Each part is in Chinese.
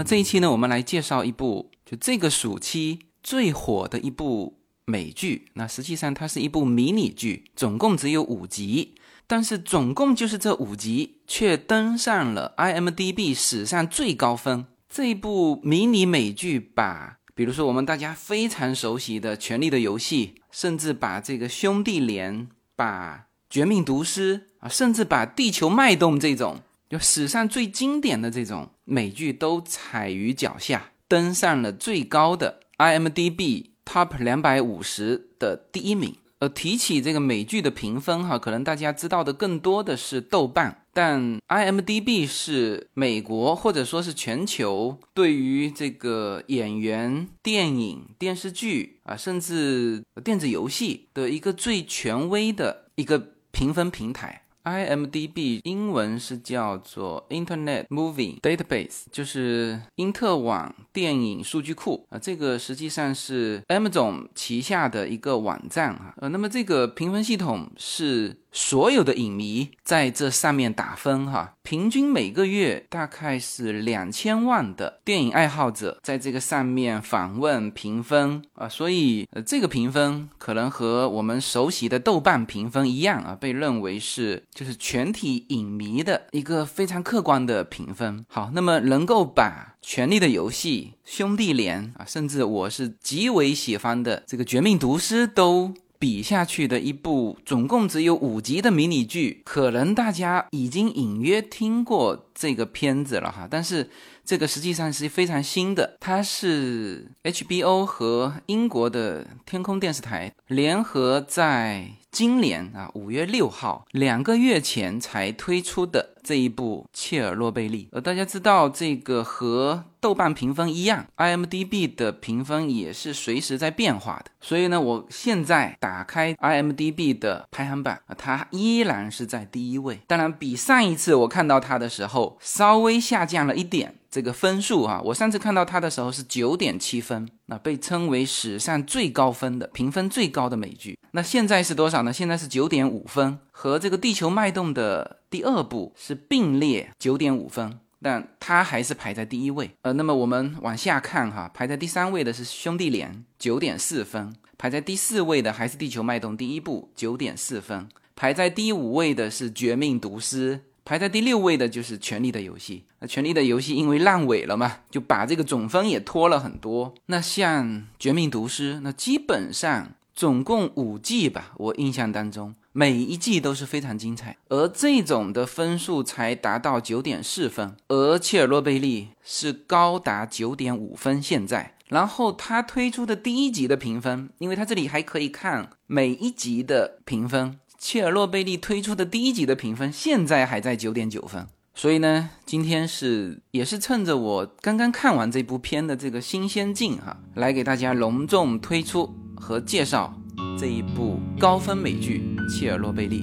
那这一期呢，我们来介绍一部就这个暑期最火的一部美剧。那实际上它是一部迷你剧，总共只有五集，但是总共就是这五集，却登上了 IMDB 史上最高分。这一部迷你美剧把，比如说我们大家非常熟悉的《权力的游戏》，甚至把这个《兄弟连》、把《绝命毒师》啊，甚至把《地球脉动》这种就史上最经典的这种美剧都踩于脚下，登上了最高的 IMDB Top 两百五十的第一名。呃，提起这个美剧的评分哈，可能大家知道的更多的是豆瓣，但 IMDB 是美国或者说是全球对于这个演员、电影、电视剧啊，甚至电子游戏的一个最权威的一个评分平台。IMDB 英文是叫做 Internet Movie Database，就是因特网电影数据库啊。这个实际上是 Amazon 旗下的一个网站啊。呃，那么这个评分系统是。所有的影迷在这上面打分哈，平均每个月大概是两千万的电影爱好者在这个上面访问评分啊，所以呃这个评分可能和我们熟悉的豆瓣评分一样啊，被认为是就是全体影迷的一个非常客观的评分。好，那么能够把《权力的游戏》、《兄弟连》啊，甚至我是极为喜欢的这个《绝命毒师》都。比下去的一部总共只有五集的迷你剧，可能大家已经隐约听过这个片子了哈，但是这个实际上是非常新的，它是 HBO 和英国的天空电视台联合在。今年啊，五月六号，两个月前才推出的这一部《切尔诺贝利》。呃，大家知道这个和豆瓣评分一样，IMDB 的评分也是随时在变化的。所以呢，我现在打开 IMDB 的排行榜，它依然是在第一位。当然，比上一次我看到它的时候稍微下降了一点。这个分数啊，我上次看到它的时候是九点七分，那被称为史上最高分的评分最高的美剧。那现在是多少呢？现在是九点五分，和这个《地球脉动》的第二部是并列九点五分，但它还是排在第一位。呃，那么我们往下看哈，排在第三位的是《兄弟连》，九点四分；排在第四位的还是《地球脉动》第一部，九点四分；排在第五位的是《绝命毒师》。排在第六位的就是《权力的游戏》。那《权力的游戏》因为烂尾了嘛，就把这个总分也拖了很多。那像《绝命毒师》，那基本上总共五季吧，我印象当中每一季都是非常精彩。而这种的分数才达到九点四分，而《切尔诺贝利》是高达九点五分。现在，然后他推出的第一集的评分，因为他这里还可以看每一集的评分。切尔诺贝利推出的第一集的评分现在还在九点九分，所以呢，今天是也是趁着我刚刚看完这部片的这个新鲜劲哈，来给大家隆重推出和介绍这一部高分美剧《切尔诺贝利》。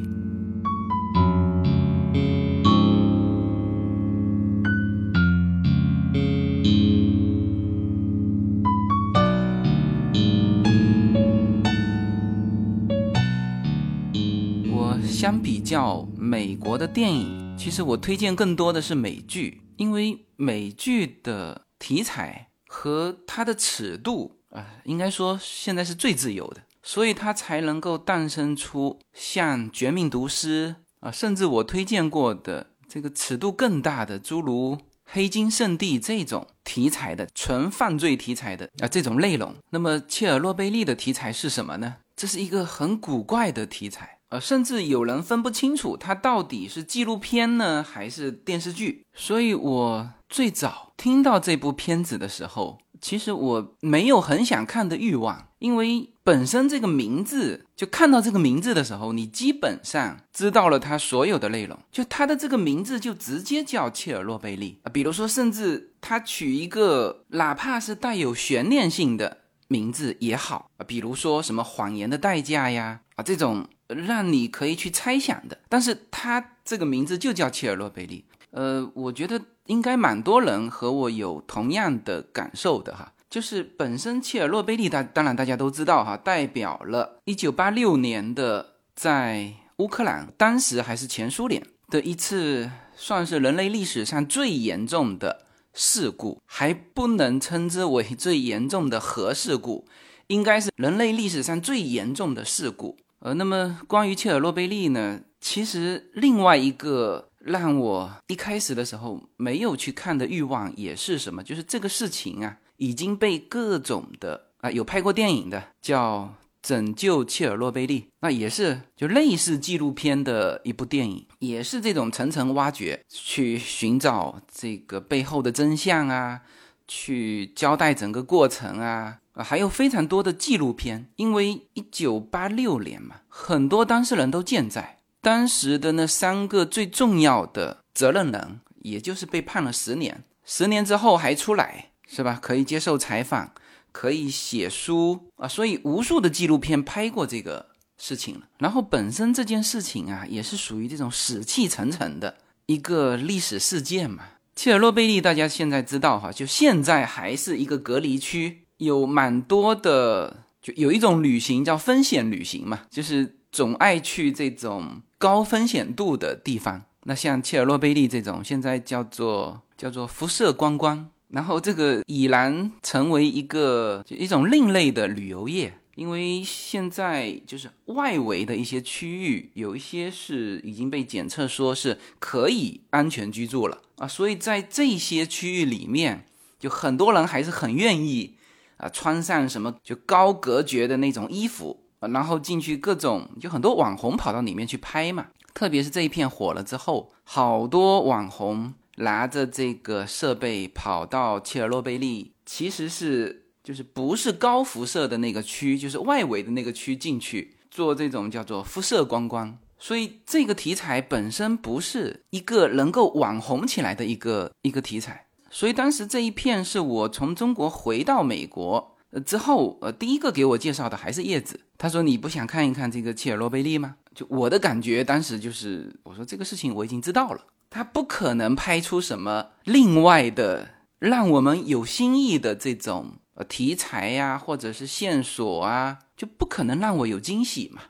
相比较美国的电影，其实我推荐更多的是美剧，因为美剧的题材和它的尺度啊，应该说现在是最自由的，所以它才能够诞生出像《绝命毒师》啊，甚至我推荐过的这个尺度更大的，诸如《黑金圣地》这种题材的纯犯罪题材的啊这种内容。那么切尔诺贝利的题材是什么呢？这是一个很古怪的题材。呃，甚至有人分不清楚它到底是纪录片呢还是电视剧。所以我最早听到这部片子的时候，其实我没有很想看的欲望，因为本身这个名字，就看到这个名字的时候，你基本上知道了它所有的内容。就它的这个名字就直接叫切尔诺贝利啊，比如说，甚至它取一个哪怕是带有悬念性的名字也好啊，比如说什么谎言的代价呀啊这种。让你可以去猜想的，但是它这个名字就叫切尔诺贝利。呃，我觉得应该蛮多人和我有同样的感受的哈，就是本身切尔诺贝利，大当然大家都知道哈，代表了1986年的在乌克兰，当时还是前苏联的一次，算是人类历史上最严重的事故，还不能称之为最严重的核事故，应该是人类历史上最严重的事故。呃，那么关于切尔诺贝利呢？其实另外一个让我一开始的时候没有去看的欲望也是什么？就是这个事情啊，已经被各种的啊有拍过电影的叫。拯救切尔诺贝利，那也是就类似纪录片的一部电影，也是这种层层挖掘，去寻找这个背后的真相啊，去交代整个过程啊，啊，还有非常多的纪录片。因为一九八六年嘛，很多当事人都健在，当时的那三个最重要的责任人，也就是被判了十年，十年之后还出来，是吧？可以接受采访。可以写书啊，所以无数的纪录片拍过这个事情了。然后本身这件事情啊，也是属于这种死气沉沉的一个历史事件嘛。切尔诺贝利大家现在知道哈，就现在还是一个隔离区，有蛮多的，就有一种旅行叫风险旅行嘛，就是总爱去这种高风险度的地方。那像切尔诺贝利这种，现在叫做叫做辐射观光。然后这个已然成为一个一种另类的旅游业，因为现在就是外围的一些区域，有一些是已经被检测说是可以安全居住了啊，所以在这些区域里面，就很多人还是很愿意啊穿上什么就高隔绝的那种衣服，然后进去各种就很多网红跑到里面去拍嘛，特别是这一片火了之后，好多网红。拿着这个设备跑到切尔诺贝利，其实是就是不是高辐射的那个区，就是外围的那个区进去做这种叫做辐射观光。所以这个题材本身不是一个能够网红起来的一个一个题材。所以当时这一片是我从中国回到美国之后，呃，第一个给我介绍的还是叶子。他说：“你不想看一看这个切尔诺贝利吗？”就我的感觉，当时就是我说这个事情我已经知道了。他不可能拍出什么另外的让我们有新意的这种呃题材呀，或者是线索啊，就不可能让我有惊喜嘛。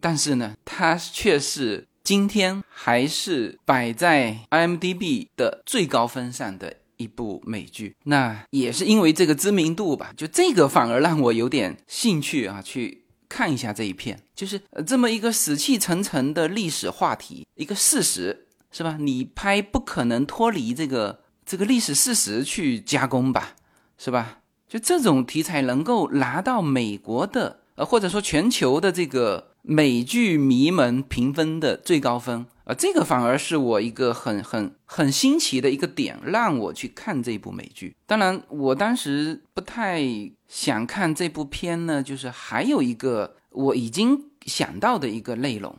但是呢，它却是今天还是摆在 IMDB 的最高分上的一部美剧。那也是因为这个知名度吧，就这个反而让我有点兴趣啊，去看一下这一片，就是这么一个死气沉沉的历史话题，一个事实。是吧？你拍不可能脱离这个这个历史事实去加工吧？是吧？就这种题材能够拿到美国的呃，或者说全球的这个美剧迷们评分的最高分啊，这个反而是我一个很很很新奇的一个点，让我去看这部美剧。当然，我当时不太想看这部片呢，就是还有一个我已经想到的一个内容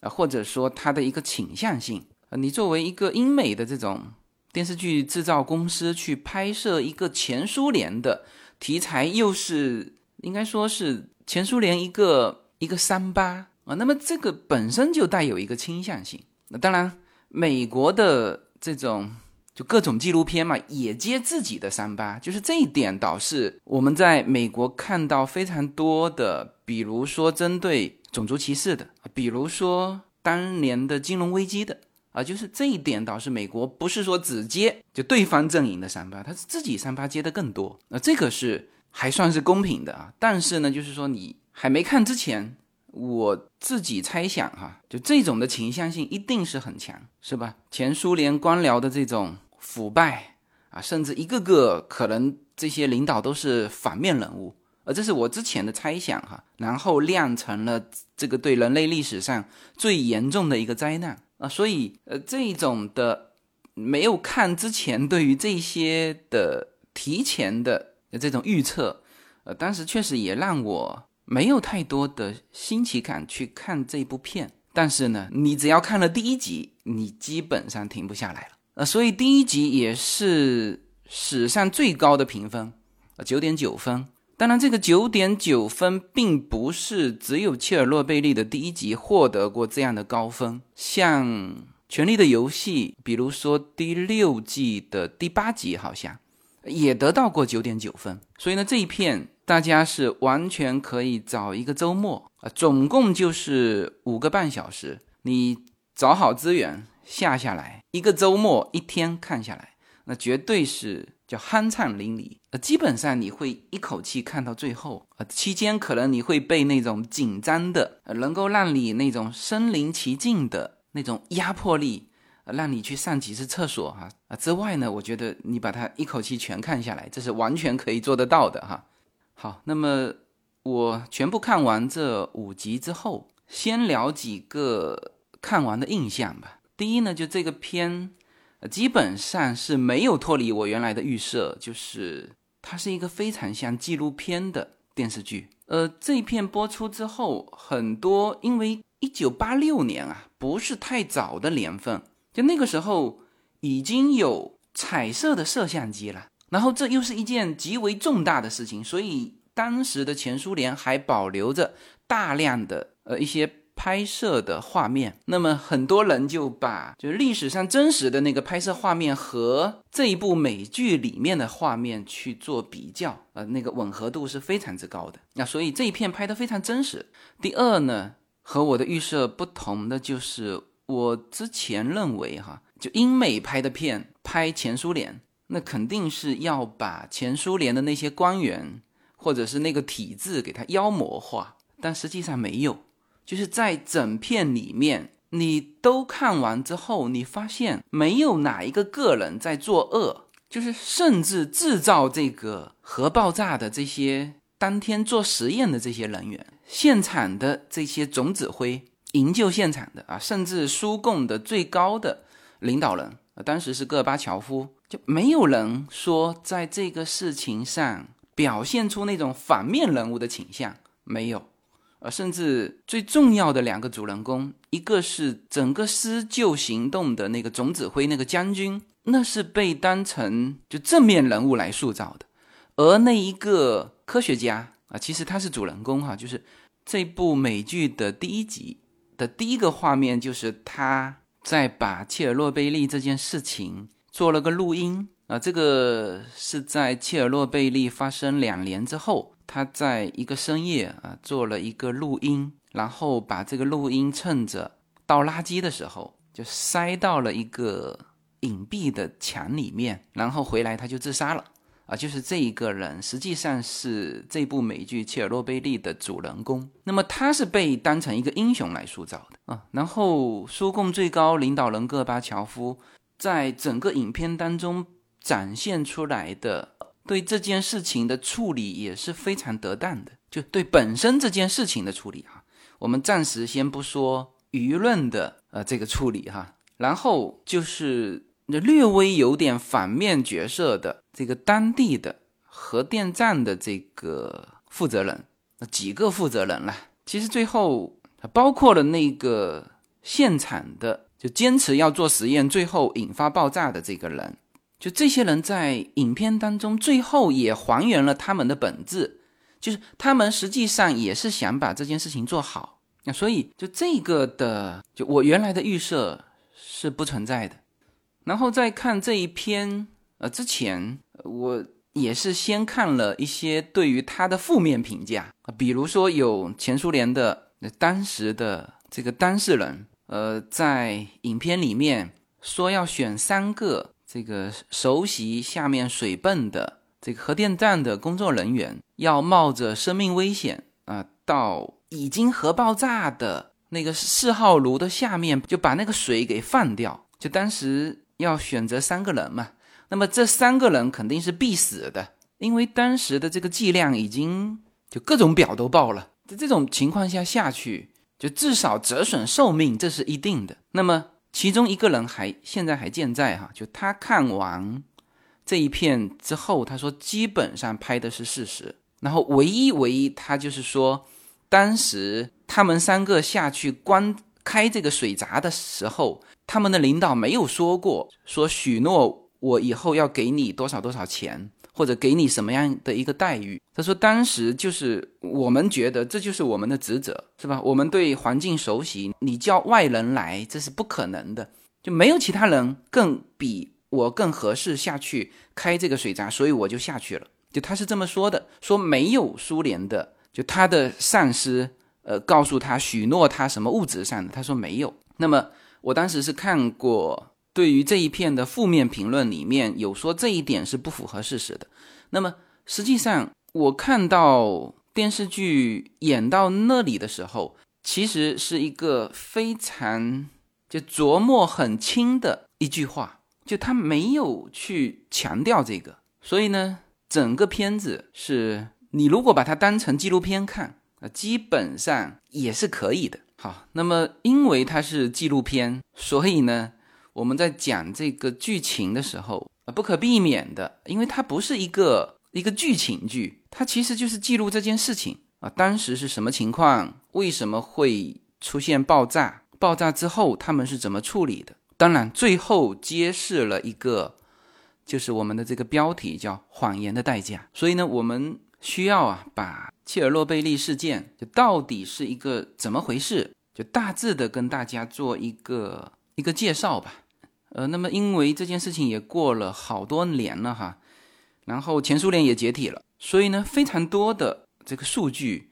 啊，或者说它的一个倾向性啊。你作为一个英美的这种电视剧制造公司去拍摄一个前苏联的题材，又是应该说是前苏联一个一个三八啊，那么这个本身就带有一个倾向性。那当然，美国的这种就各种纪录片嘛，也接自己的三八，就是这一点导致我们在美国看到非常多的，比如说针对种族歧视的，比如说当年的金融危机的。啊，就是这一点倒是美国不是说只接就对方阵营的三八，他是自己三八接的更多，那这个是还算是公平的啊。但是呢，就是说你还没看之前，我自己猜想哈，就这种的倾向性一定是很强，是吧？前苏联官僚的这种腐败啊，甚至一个个可能这些领导都是反面人物，而这是我之前的猜想哈，然后酿成了这个对人类历史上最严重的一个灾难。啊，所以呃，这种的没有看之前对于这些的提前的这种预测，呃，当时确实也让我没有太多的新奇感去看这部片。但是呢，你只要看了第一集，你基本上停不下来了。呃，所以第一集也是史上最高的评分，呃，九点九分。当然，这个九点九分并不是只有切尔诺贝利的第一集获得过这样的高分，像《权力的游戏》，比如说第六季的第八集，好像也得到过九点九分。所以呢，这一片大家是完全可以找一个周末啊，总共就是五个半小时，你找好资源，下下来，一个周末一天看下来，那绝对是叫酣畅淋漓。呃，基本上你会一口气看到最后，呃，期间可能你会被那种紧张的，能够让你那种身临其境的那种压迫力，让你去上几次厕所哈啊之外呢，我觉得你把它一口气全看下来，这是完全可以做得到的哈。好，那么我全部看完这五集之后，先聊几个看完的印象吧。第一呢，就这个片，基本上是没有脱离我原来的预设，就是它是一个非常像纪录片的电视剧。呃，这一片播出之后，很多因为一九八六年啊，不是太早的年份，就那个时候已经有彩色的摄像机了，然后这又是一件极为重大的事情，所以当时的前苏联还保留着大量的呃一些。拍摄的画面，那么很多人就把就历史上真实的那个拍摄画面和这一部美剧里面的画面去做比较，呃，那个吻合度是非常之高的。那所以这一片拍的非常真实。第二呢，和我的预设不同的就是，我之前认为哈，就英美拍的片拍前苏联，那肯定是要把前苏联的那些官员或者是那个体制给它妖魔化，但实际上没有。就是在整片里面，你都看完之后，你发现没有哪一个个人在作恶，就是甚至制造这个核爆炸的这些当天做实验的这些人员，现场的这些总指挥、营救现场的啊，甚至苏共的最高的领导人，当时是戈尔巴乔夫，就没有人说在这个事情上表现出那种反面人物的倾向，没有。呃，甚至最重要的两个主人公，一个是整个施救行动的那个总指挥，那个将军，那是被当成就正面人物来塑造的。而那一个科学家啊，其实他是主人公哈，就是这部美剧的第一集的第一个画面，就是他在把切尔诺贝利这件事情做了个录音啊，这个是在切尔诺贝利发生两年之后。他在一个深夜啊，做了一个录音，然后把这个录音趁着倒垃圾的时候，就塞到了一个隐蔽的墙里面，然后回来他就自杀了啊！就是这一个人，实际上是这部美剧《切尔诺贝利》的主人公。那么他是被当成一个英雄来塑造的啊。然后苏共最高领导人戈巴乔夫在整个影片当中展现出来的。对这件事情的处理也是非常得当的，就对本身这件事情的处理哈，我们暂时先不说舆论的呃这个处理哈，然后就是略微有点反面角色的这个当地的核电站的这个负责人，几个负责人了，其实最后包括了那个现场的就坚持要做实验，最后引发爆炸的这个人。就这些人在影片当中，最后也还原了他们的本质，就是他们实际上也是想把这件事情做好。那所以就这个的，就我原来的预设是不存在的。然后再看这一篇，呃，之前我也是先看了一些对于他的负面评价，比如说有前苏联的当时的这个当事人，呃，在影片里面说要选三个。这个熟悉下面水泵的这个核电站的工作人员，要冒着生命危险啊，到已经核爆炸的那个四号炉的下面，就把那个水给放掉。就当时要选择三个人嘛，那么这三个人肯定是必死的，因为当时的这个剂量已经就各种表都爆了。在这种情况下下去，就至少折损寿命，这是一定的。那么。其中一个人还现在还健在哈，就他看完这一片之后，他说基本上拍的是事实。然后唯一唯一他就是说，当时他们三个下去关开这个水闸的时候，他们的领导没有说过说许诺我以后要给你多少多少钱。或者给你什么样的一个待遇？他说，当时就是我们觉得这就是我们的职责，是吧？我们对环境熟悉，你叫外人来，这是不可能的，就没有其他人更比我更合适下去开这个水闸，所以我就下去了。就他是这么说的，说没有苏联的，就他的上司，呃，告诉他许诺他什么物质上的，他说没有。那么我当时是看过对于这一片的负面评论，里面有说这一点是不符合事实的。那么实际上，我看到电视剧演到那里的时候，其实是一个非常就琢磨很轻的一句话，就他没有去强调这个，所以呢，整个片子是你如果把它当成纪录片看啊，基本上也是可以的。好，那么因为它是纪录片，所以呢，我们在讲这个剧情的时候啊，不可避免的，因为它不是一个一个剧情剧，它其实就是记录这件事情啊，当时是什么情况，为什么会出现爆炸，爆炸之后他们是怎么处理的？当然，最后揭示了一个，就是我们的这个标题叫“谎言的代价”。所以呢，我们需要啊，把切尔诺贝利事件就到底是一个怎么回事？就大致的跟大家做一个一个介绍吧，呃，那么因为这件事情也过了好多年了哈，然后前苏联也解体了，所以呢，非常多的这个数据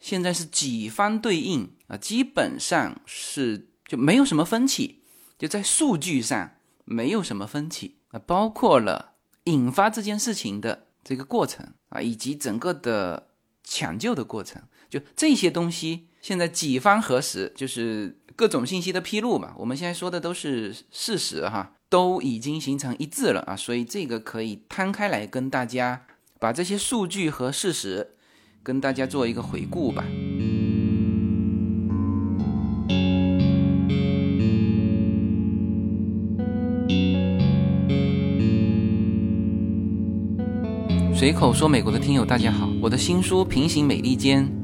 现在是几方对应啊，基本上是就没有什么分歧，就在数据上没有什么分歧啊，包括了引发这件事情的这个过程啊，以及整个的抢救的过程，就这些东西。现在几方核实，就是各种信息的披露嘛。我们现在说的都是事实哈，都已经形成一致了啊，所以这个可以摊开来跟大家把这些数据和事实跟大家做一个回顾吧。随口说美国的听友大家好，我的新书《平行美利坚》。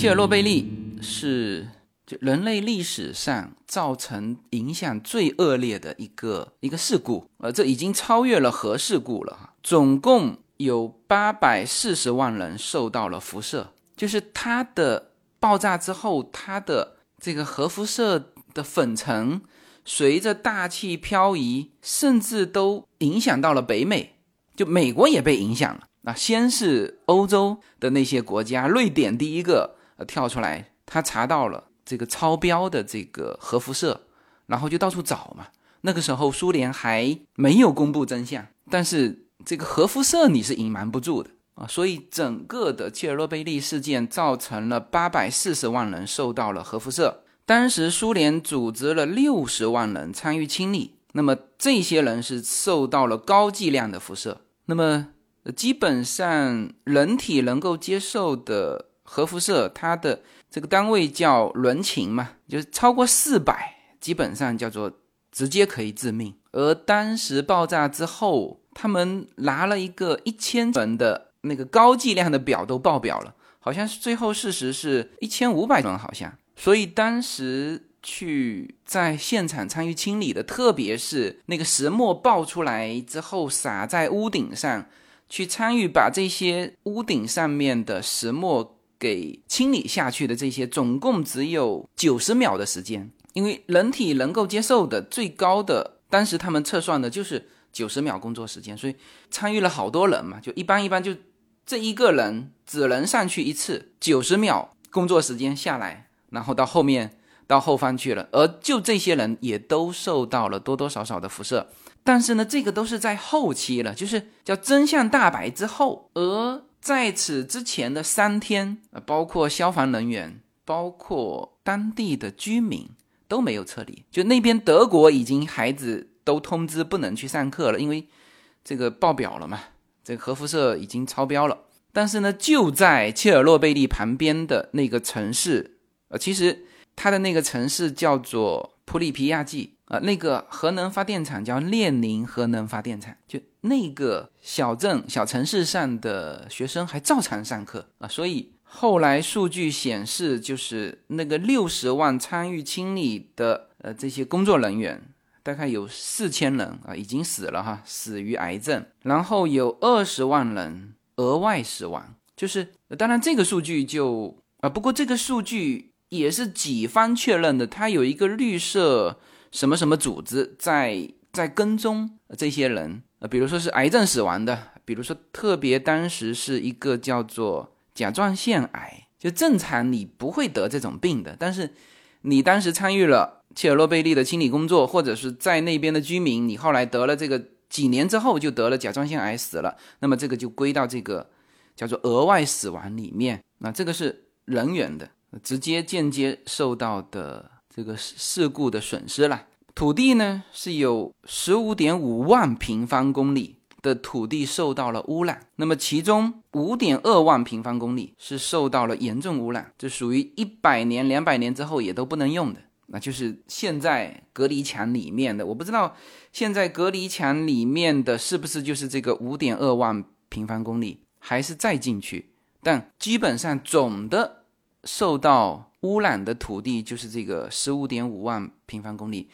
切尔诺贝利是就人类历史上造成影响最恶劣的一个一个事故，呃，这已经超越了核事故了。总共有八百四十万人受到了辐射，就是它的爆炸之后，它的这个核辐射的粉尘随着大气漂移，甚至都影响到了北美，就美国也被影响了。那先是欧洲的那些国家，瑞典第一个。跳出来，他查到了这个超标的这个核辐射，然后就到处找嘛。那个时候苏联还没有公布真相，但是这个核辐射你是隐瞒不住的啊。所以整个的切尔诺贝利事件造成了八百四十万人受到了核辐射。当时苏联组织了六十万人参与清理，那么这些人是受到了高剂量的辐射。那么基本上人体能够接受的。核辐射它的这个单位叫伦琴嘛，就是超过四百，基本上叫做直接可以致命。而当时爆炸之后，他们拿了一个一千吨的那个高剂量的表都爆表了，好像是最后事实是一千五百吨，好像。所以当时去在现场参与清理的，特别是那个石墨爆出来之后撒在屋顶上，去参与把这些屋顶上面的石墨。给清理下去的这些，总共只有九十秒的时间，因为人体能够接受的最高的，当时他们测算的就是九十秒工作时间，所以参与了好多人嘛，就一般一般就这一个人只能上去一次，九十秒工作时间下来，然后到后面到后方去了，而就这些人也都受到了多多少少的辐射，但是呢，这个都是在后期了，就是叫真相大白之后，而。在此之前的三天，呃，包括消防人员，包括当地的居民都没有撤离。就那边德国已经孩子都通知不能去上课了，因为这个爆表了嘛，这个核辐射已经超标了。但是呢，就在切尔诺贝利旁边的那个城市，呃，其实它的那个城市叫做普里皮亚季，啊，那个核能发电厂叫列宁核能发电厂，就那个小镇小城市上的学生还照常上课啊，所以后来数据显示，就是那个六十万参与清理的呃这些工作人员，大概有四千人啊已经死了哈，死于癌症，然后有二十万人额外死亡，就是当然这个数据就啊，不过这个数据也是几方确认的，它有一个绿色。什么什么组织在在跟踪这些人？呃，比如说是癌症死亡的，比如说特别当时是一个叫做甲状腺癌，就正常你不会得这种病的，但是你当时参与了切尔诺贝利的清理工作，或者是在那边的居民，你后来得了这个，几年之后就得了甲状腺癌死了，那么这个就归到这个叫做额外死亡里面。那这个是人员的直接间接受到的。这个事故的损失了，土地呢是有十五点五万平方公里的土地受到了污染，那么其中五点二万平方公里是受到了严重污染，这属于一百年、两百年之后也都不能用的，那就是现在隔离墙里面的。我不知道现在隔离墙里面的是不是就是这个五点二万平方公里，还是再进去？但基本上总的受到。污染的土地就是这个十五点五万平方公里，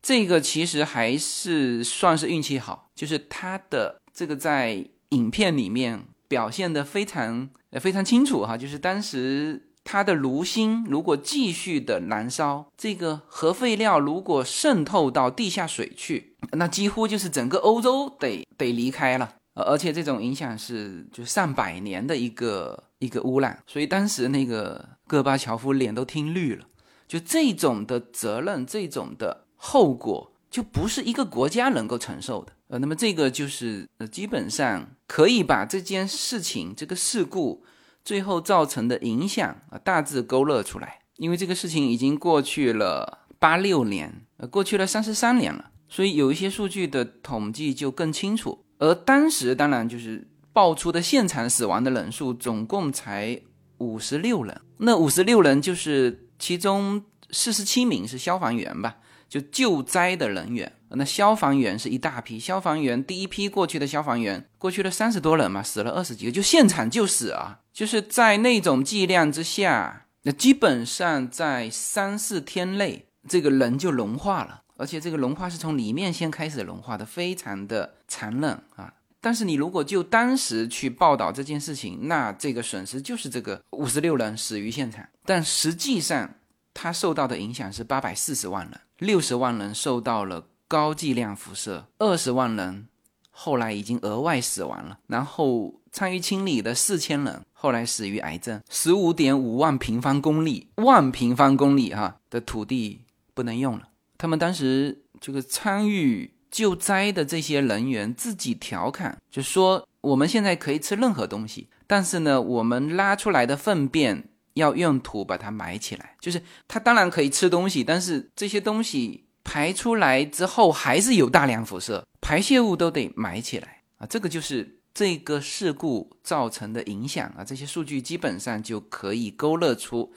这个其实还是算是运气好，就是它的这个在影片里面表现的非常呃非常清楚哈，就是当时它的炉芯如果继续的燃烧，这个核废料如果渗透到地下水去，那几乎就是整个欧洲得得离开了。而且这种影响是就上百年的一个一个污染，所以当时那个戈巴乔夫脸都听绿了。就这种的责任，这种的后果，就不是一个国家能够承受的。呃，那么这个就是呃，基本上可以把这件事情、这个事故最后造成的影响啊，大致勾勒出来。因为这个事情已经过去了八六年，呃，过去了三十三年了，所以有一些数据的统计就更清楚。而当时当然就是爆出的现场死亡的人数总共才五十六人，那五十六人就是其中四十七名是消防员吧，就救灾的人员。那消防员是一大批，消防员第一批过去的消防员过去了三十多人嘛，死了二十几个，就现场就死啊，就是在那种剂量之下，那基本上在三四天内这个人就融化了。而且这个融化是从里面先开始融化的，非常的残忍啊！但是你如果就当时去报道这件事情，那这个损失就是这个五十六人死于现场。但实际上，他受到的影响是八百四十万人，六十万人受到了高剂量辐射，二十万人后来已经额外死亡了。然后参与清理的四千人后来死于癌症，十五点五万平方公里，万平方公里哈的土地不能用了。他们当时这个参与救灾的这些人员自己调侃，就说我们现在可以吃任何东西，但是呢，我们拉出来的粪便要用土把它埋起来。就是他当然可以吃东西，但是这些东西排出来之后还是有大量辐射，排泄物都得埋起来啊。这个就是这个事故造成的影响啊。这些数据基本上就可以勾勒出。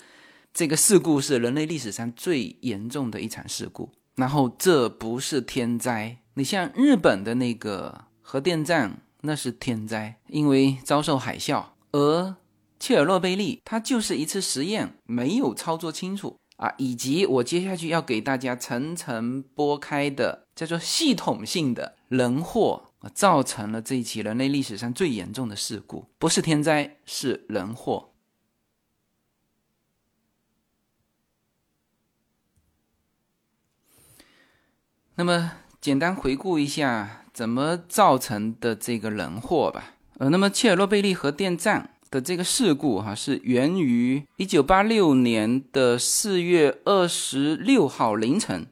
这个事故是人类历史上最严重的一场事故，然后这不是天灾。你像日本的那个核电站，那是天灾，因为遭受海啸。而切尔诺贝利，它就是一次实验没有操作清楚啊，以及我接下去要给大家层层剥开的叫做系统性的人祸，造成了这一起人类历史上最严重的事故，不是天灾，是人祸。那么简单回顾一下怎么造成的这个人祸吧。呃，那么切尔诺贝利核电站的这个事故哈，是源于一九八六年的四月二十六号凌晨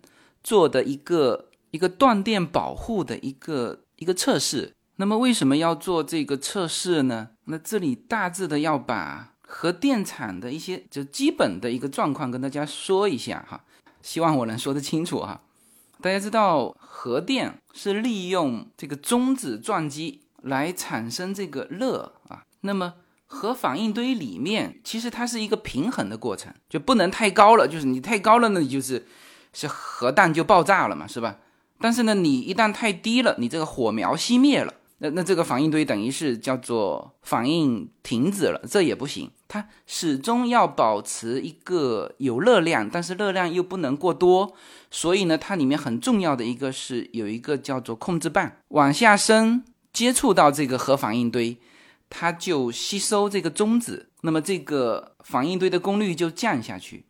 做的一个一个断电保护的一个一个测试。那么为什么要做这个测试呢？那这里大致的要把核电厂的一些就基本的一个状况跟大家说一下哈，希望我能说得清楚哈。大家知道，核电是利用这个中子撞击来产生这个热啊。那么核反应堆里面其实它是一个平衡的过程，就不能太高了。就是你太高了呢，就是是核弹就爆炸了嘛，是吧？但是呢，你一旦太低了，你这个火苗熄灭了，那那这个反应堆等于是叫做反应停止了，这也不行。它始终要保持一个有热量，但是热量又不能过多，所以呢，它里面很重要的一个是有一个叫做控制棒，往下伸接触到这个核反应堆，它就吸收这个中子，那么这个反应堆的功率就降下去，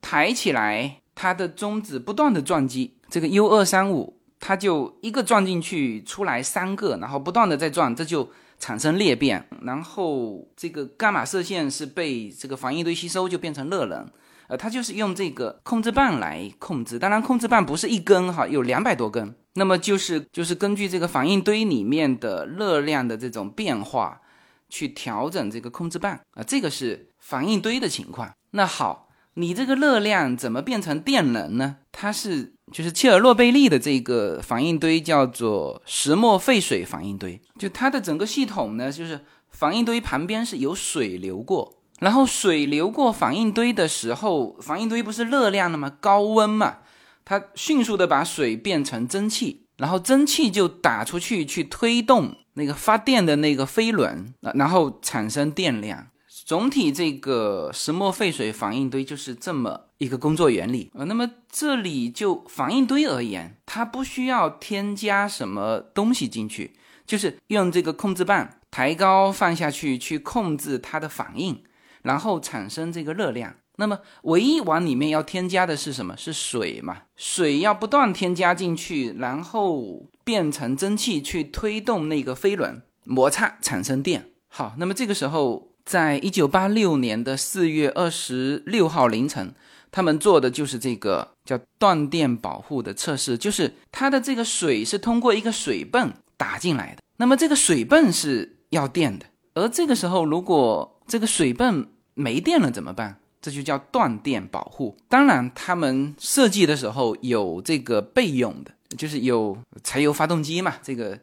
抬起来，它的中子不断的撞击，这个 U 二三五，它就一个撞进去出来三个，然后不断的在撞，这就。产生裂变，然后这个伽马射线是被这个反应堆吸收，就变成热能。呃，它就是用这个控制棒来控制。当然，控制棒不是一根哈，有两百多根。那么就是就是根据这个反应堆里面的热量的这种变化，去调整这个控制棒啊。这个是反应堆的情况。那好，你这个热量怎么变成电能呢？它是。就是切尔诺贝利的这个反应堆叫做石墨废水反应堆，就它的整个系统呢，就是反应堆旁边是有水流过，然后水流过反应堆的时候，反应堆不是热量的吗？高温嘛，它迅速的把水变成蒸汽，然后蒸汽就打出去去推动那个发电的那个飞轮，然后产生电量。总体这个石墨废水反应堆就是这么一个工作原理啊。那么这里就反应堆而言，它不需要添加什么东西进去，就是用这个控制棒抬高放下去去控制它的反应，然后产生这个热量。那么唯一往里面要添加的是什么？是水嘛？水要不断添加进去，然后变成蒸汽去推动那个飞轮摩擦产生电。好，那么这个时候。在一九八六年的四月二十六号凌晨，他们做的就是这个叫断电保护的测试，就是它的这个水是通过一个水泵打进来的，那么这个水泵是要电的，而这个时候如果这个水泵没电了怎么办？这就叫断电保护。当然，他们设计的时候有这个备用的，就是有柴油发动机嘛。这个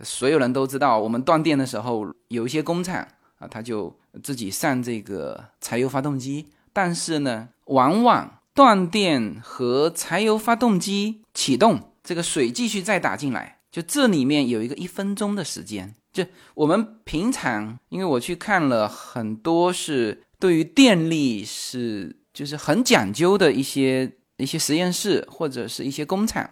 所有人都知道，我们断电的时候有一些工厂。啊，他就自己上这个柴油发动机，但是呢，往往断电和柴油发动机启动，这个水继续再打进来，就这里面有一个一分钟的时间。就我们平常，因为我去看了很多是对于电力是就是很讲究的一些一些实验室或者是一些工厂，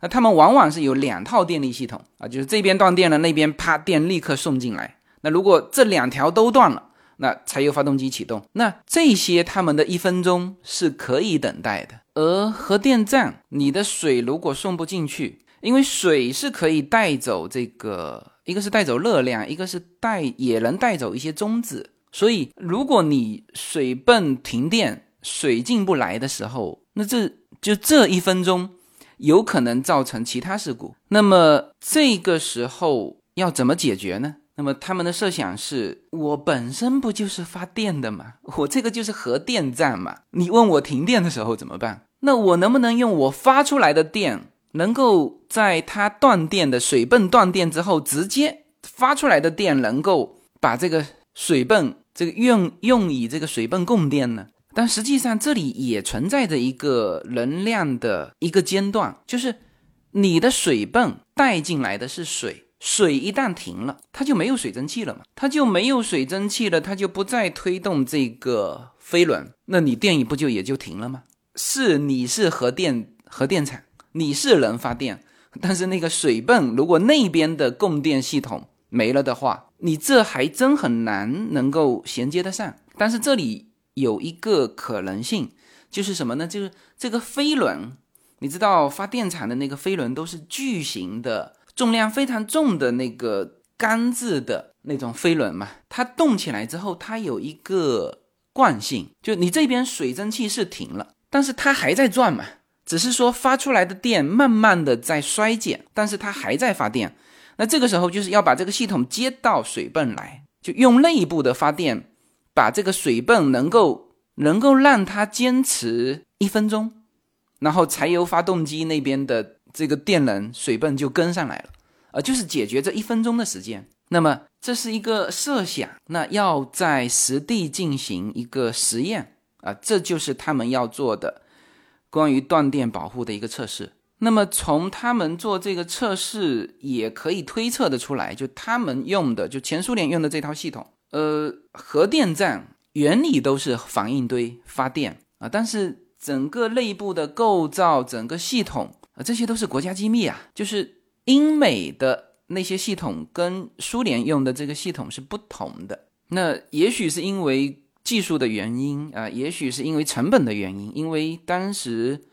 那他们往往是有两套电力系统啊，就是这边断电了，那边啪电立刻送进来。那如果这两条都断了，那柴油发动机启动，那这些他们的一分钟是可以等待的。而核电站，你的水如果送不进去，因为水是可以带走这个，一个是带走热量，一个是带也能带走一些中子。所以，如果你水泵停电，水进不来的时候，那这就这一分钟有可能造成其他事故。那么这个时候要怎么解决呢？那么他们的设想是我本身不就是发电的吗？我这个就是核电站嘛。你问我停电的时候怎么办？那我能不能用我发出来的电，能够在它断电的水泵断电之后，直接发出来的电能够把这个水泵这个用用以这个水泵供电呢？但实际上这里也存在着一个能量的一个间断，就是你的水泵带进来的是水。水一旦停了，它就没有水蒸气了嘛？它就没有水蒸气了，它就不再推动这个飞轮，那你电一不就也就停了吗？是你是核电核电厂，你是能发电，但是那个水泵如果那边的供电系统没了的话，你这还真很难能够衔接得上。但是这里有一个可能性，就是什么呢？就是这个飞轮，你知道发电厂的那个飞轮都是巨型的。重量非常重的那个钢制的那种飞轮嘛，它动起来之后，它有一个惯性，就你这边水蒸气是停了，但是它还在转嘛，只是说发出来的电慢慢的在衰减，但是它还在发电。那这个时候就是要把这个系统接到水泵来，就用内部的发电，把这个水泵能够能够让它坚持一分钟，然后柴油发动机那边的。这个电能水泵就跟上来了，呃，就是解决这一分钟的时间。那么这是一个设想，那要在实地进行一个实验啊，这就是他们要做的关于断电保护的一个测试。那么从他们做这个测试，也可以推测的出来，就他们用的，就前苏联用的这套系统，呃，核电站原理都是反应堆发电啊，但是整个内部的构造、整个系统啊，这些都是国家机密啊。就是英美的那些系统跟苏联用的这个系统是不同的。那也许是因为技术的原因啊，也许是因为成本的原因，因为当时。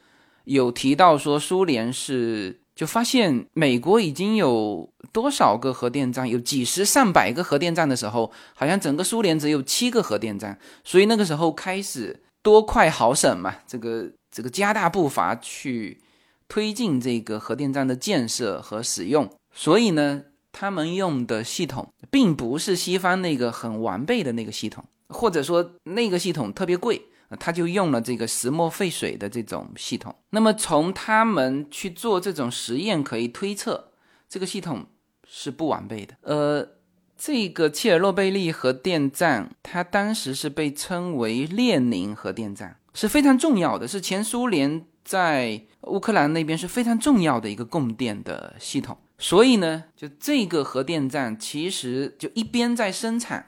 有提到说，苏联是就发现美国已经有多少个核电站，有几十上百个核电站的时候，好像整个苏联只有七个核电站，所以那个时候开始多快好省嘛，这个这个加大步伐去推进这个核电站的建设和使用，所以呢，他们用的系统并不是西方那个很完备的那个系统，或者说那个系统特别贵。他就用了这个石墨废水的这种系统。那么从他们去做这种实验可以推测，这个系统是不完备的。呃，这个切尔诺贝利核电站，它当时是被称为列宁核电站，是非常重要的，是前苏联在乌克兰那边是非常重要的一个供电的系统。所以呢，就这个核电站其实就一边在生产。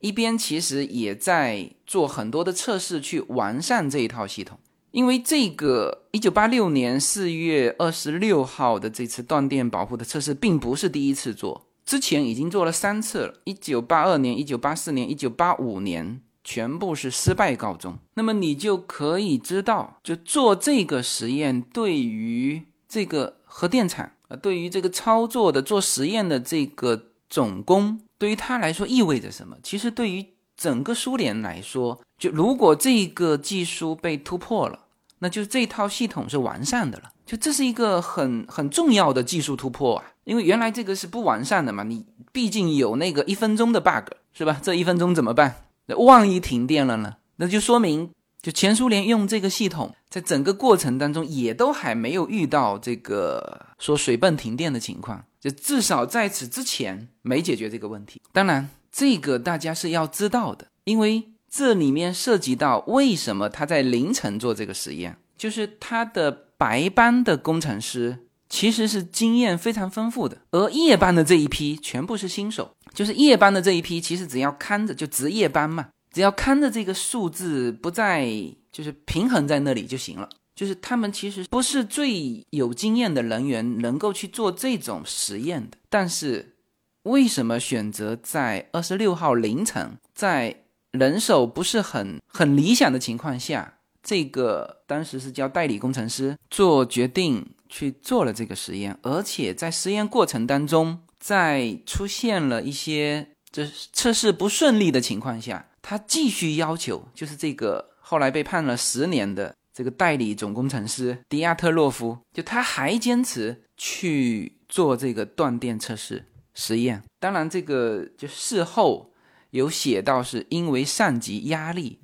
一边其实也在做很多的测试，去完善这一套系统。因为这个一九八六年四月二十六号的这次断电保护的测试，并不是第一次做，之前已经做了三次了。一九八二年、一九八四年、一九八五年，全部是失败告终。那么你就可以知道，就做这个实验对于这个核电厂啊，对于这个操作的做实验的这个总工。对于他来说意味着什么？其实对于整个苏联来说，就如果这个技术被突破了，那就这套系统是完善的了。就这是一个很很重要的技术突破啊！因为原来这个是不完善的嘛，你毕竟有那个一分钟的 bug 是吧？这一分钟怎么办？万一停电了呢？那就说明，就前苏联用这个系统，在整个过程当中也都还没有遇到这个说水泵停电的情况。就至少在此之前没解决这个问题。当然，这个大家是要知道的，因为这里面涉及到为什么他在凌晨做这个实验，就是他的白班的工程师其实是经验非常丰富的，而夜班的这一批全部是新手。就是夜班的这一批，其实只要看着就值夜班嘛，只要看着这个数字不在，就是平衡在那里就行了。就是他们其实不是最有经验的人员能够去做这种实验的，但是为什么选择在二十六号凌晨，在人手不是很很理想的情况下，这个当时是叫代理工程师做决定去做了这个实验，而且在实验过程当中，在出现了一些这测试不顺利的情况下，他继续要求，就是这个后来被判了十年的。这个代理总工程师迪亚特洛夫，就他还坚持去做这个断电测试实验。当然，这个就事后有写到是因为上级压力。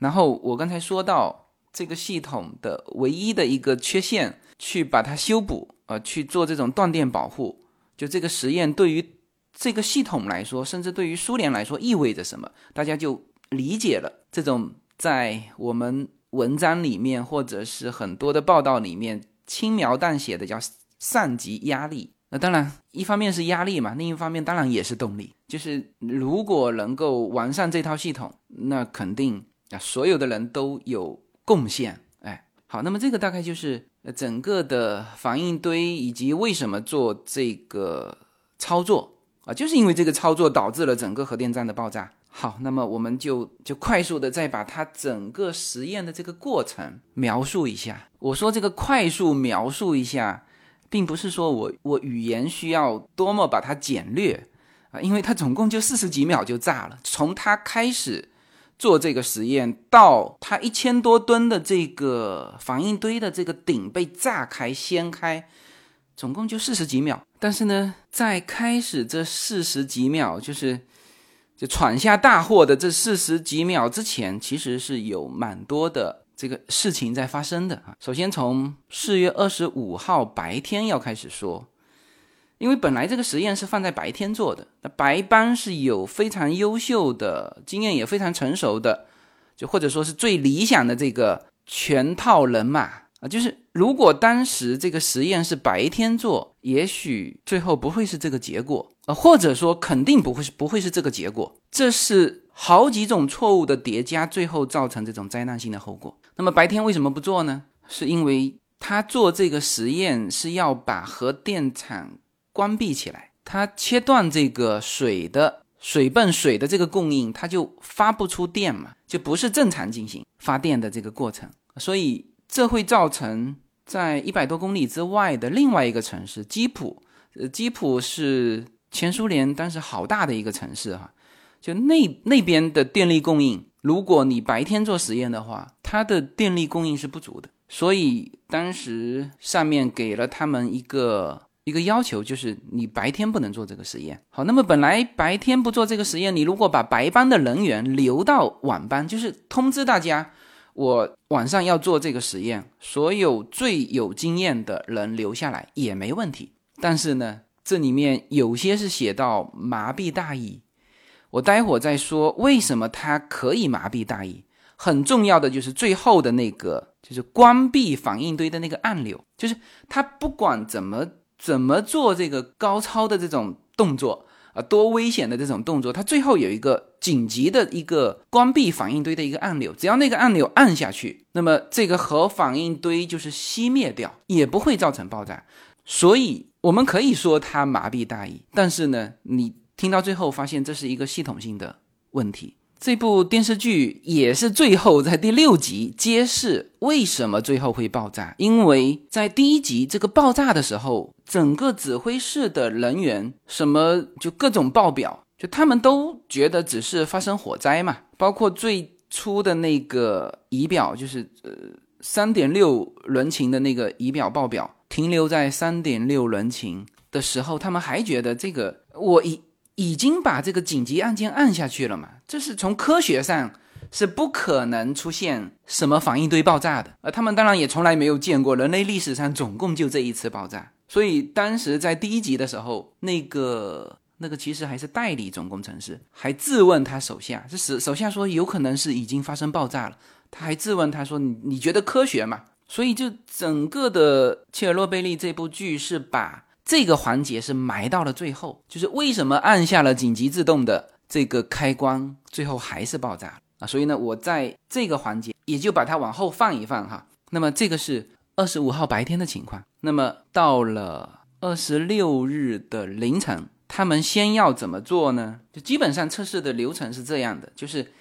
然后我刚才说到这个系统的唯一的一个缺陷，去把它修补，呃，去做这种断电保护。就这个实验对于这个系统来说，甚至对于苏联来说意味着什么，大家就理解了。这种在我们。文章里面或者是很多的报道里面轻描淡写的叫上级压力，那当然一方面是压力嘛，另一方面当然也是动力。就是如果能够完善这套系统，那肯定啊所有的人都有贡献。哎，好，那么这个大概就是那整个的反应堆以及为什么做这个操作啊，就是因为这个操作导致了整个核电站的爆炸。好，那么我们就就快速的再把它整个实验的这个过程描述一下。我说这个快速描述一下，并不是说我我语言需要多么把它简略啊，因为它总共就四十几秒就炸了。从它开始做这个实验到它一千多吨的这个反应堆的这个顶被炸开掀开，总共就四十几秒。但是呢，在开始这四十几秒，就是。就闯下大祸的这四十几秒之前，其实是有蛮多的这个事情在发生的啊。首先从四月二十五号白天要开始说，因为本来这个实验是放在白天做的，那白班是有非常优秀的经验，也非常成熟的，就或者说是最理想的这个全套人马啊，就是如果当时这个实验是白天做，也许最后不会是这个结果啊，或者说肯定不会是不会是这个结果。这是好几种错误的叠加，最后造成这种灾难性的后果。那么白天为什么不做呢？是因为他做这个实验是要把核电厂关闭起来，它切断这个水的水泵水的这个供应，它就发不出电嘛，就不是正常进行发电的这个过程，所以。这会造成在一百多公里之外的另外一个城市基普，呃，基普是前苏联当时好大的一个城市哈，就那那边的电力供应，如果你白天做实验的话，它的电力供应是不足的，所以当时上面给了他们一个一个要求，就是你白天不能做这个实验。好，那么本来白天不做这个实验，你如果把白班的人员留到晚班，就是通知大家。我晚上要做这个实验，所有最有经验的人留下来也没问题。但是呢，这里面有些是写到麻痹大意，我待会儿再说为什么它可以麻痹大意。很重要的就是最后的那个，就是关闭反应堆的那个按钮，就是它不管怎么怎么做这个高超的这种动作。啊，多危险的这种动作，它最后有一个紧急的一个关闭反应堆的一个按钮，只要那个按钮按下去，那么这个核反应堆就是熄灭掉，也不会造成爆炸。所以我们可以说它麻痹大意，但是呢，你听到最后发现这是一个系统性的问题。这部电视剧也是最后在第六集揭示为什么最后会爆炸，因为在第一集这个爆炸的时候，整个指挥室的人员什么就各种爆表，就他们都觉得只是发生火灾嘛，包括最初的那个仪表，就是呃三点六轮琴的那个仪表爆表停留在三点六轮琴的时候，他们还觉得这个我已。已经把这个紧急按键按下去了嘛？这是从科学上是不可能出现什么反应堆爆炸的。而他们当然也从来没有见过，人类历史上总共就这一次爆炸。所以当时在第一集的时候，那个那个其实还是代理总工程师，还质问他手下，这手手下说有可能是已经发生爆炸了。他还质问他说：“你你觉得科学吗？”所以就整个的切尔诺贝利这部剧是把。这个环节是埋到了最后，就是为什么按下了紧急制动的这个开关，最后还是爆炸啊？所以呢，我在这个环节也就把它往后放一放哈。那么这个是二十五号白天的情况。那么到了二十六日的凌晨，他们先要怎么做呢？就基本上测试的流程是这样的，就是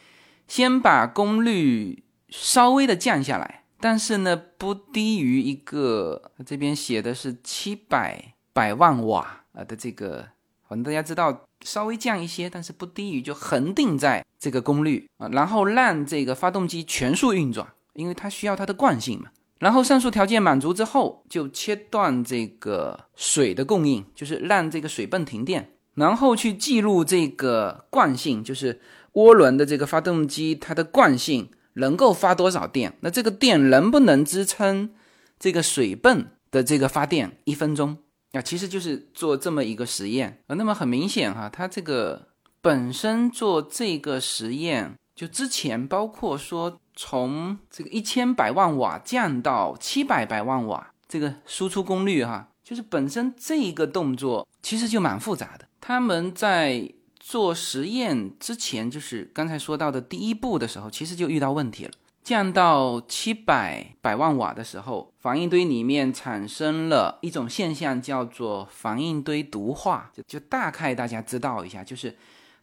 先把功率稍微的降下来，但是呢，不低于一个这边写的是七百。百万瓦啊的这个，我们大家知道，稍微降一些，但是不低于就恒定在这个功率啊，然后让这个发动机全速运转，因为它需要它的惯性嘛。然后上述条件满足之后，就切断这个水的供应，就是让这个水泵停电，然后去记录这个惯性，就是涡轮的这个发动机它的惯性能够发多少电，那这个电能不能支撑这个水泵的这个发电一分钟？啊，其实就是做这么一个实验啊。那么很明显哈，它这个本身做这个实验，就之前包括说从这个一千百万瓦降到七百百万瓦这个输出功率哈，就是本身这一个动作其实就蛮复杂的。他们在做实验之前，就是刚才说到的第一步的时候，其实就遇到问题了。降到七百百万瓦的时候，反应堆里面产生了一种现象，叫做反应堆毒化。就就大概大家知道一下，就是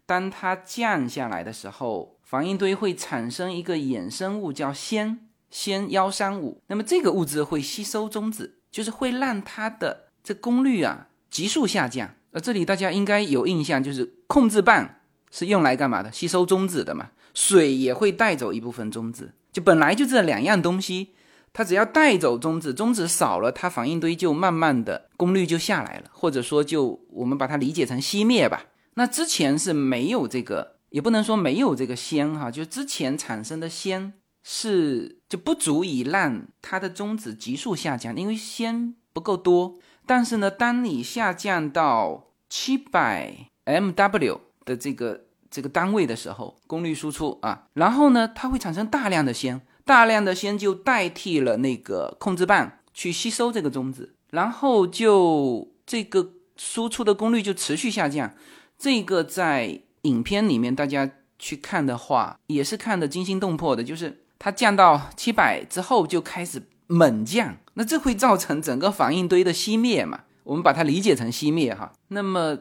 当它降下来的时候，反应堆会产生一个衍生物叫氙氙幺三五。那么这个物质会吸收中子，就是会让它的这功率啊急速下降。呃，这里大家应该有印象，就是控制棒是用来干嘛的？吸收中子的嘛。水也会带走一部分中子。本来就这两样东西，它只要带走中子，中子少了，它反应堆就慢慢的功率就下来了，或者说就我们把它理解成熄灭吧。那之前是没有这个，也不能说没有这个氙哈，就之前产生的氙是就不足以让它的中子急速下降，因为氙不够多。但是呢，当你下降到七百 mW 的这个。这个单位的时候，功率输出啊，然后呢，它会产生大量的氙，大量的先就代替了那个控制棒去吸收这个中子，然后就这个输出的功率就持续下降。这个在影片里面大家去看的话，也是看得惊心动魄的，就是它降到七百之后就开始猛降，那这会造成整个反应堆的熄灭嘛？我们把它理解成熄灭哈。那么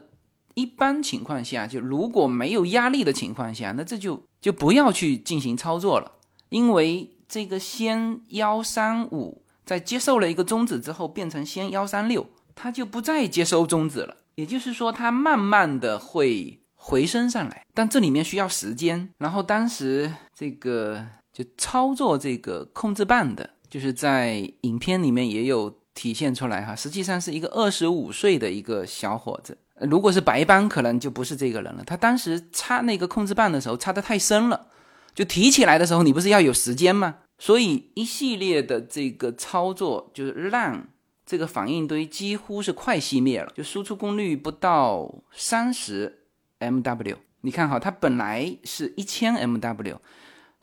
一般情况下，就如果没有压力的情况下，那这就就不要去进行操作了，因为这个氙幺三五在接受了一个中子之后，变成氙幺三六，它就不再接收中子了。也就是说，它慢慢的会回升上来，但这里面需要时间。然后当时这个就操作这个控制棒的，就是在影片里面也有体现出来哈，实际上是一个二十五岁的一个小伙子。如果是白班，可能就不是这个人了。他当时插那个控制棒的时候插得太深了，就提起来的时候，你不是要有时间吗？所以一系列的这个操作，就是让这个反应堆几乎是快熄灭了，就输出功率不到三十 MW。你看哈，它本来是一千 MW，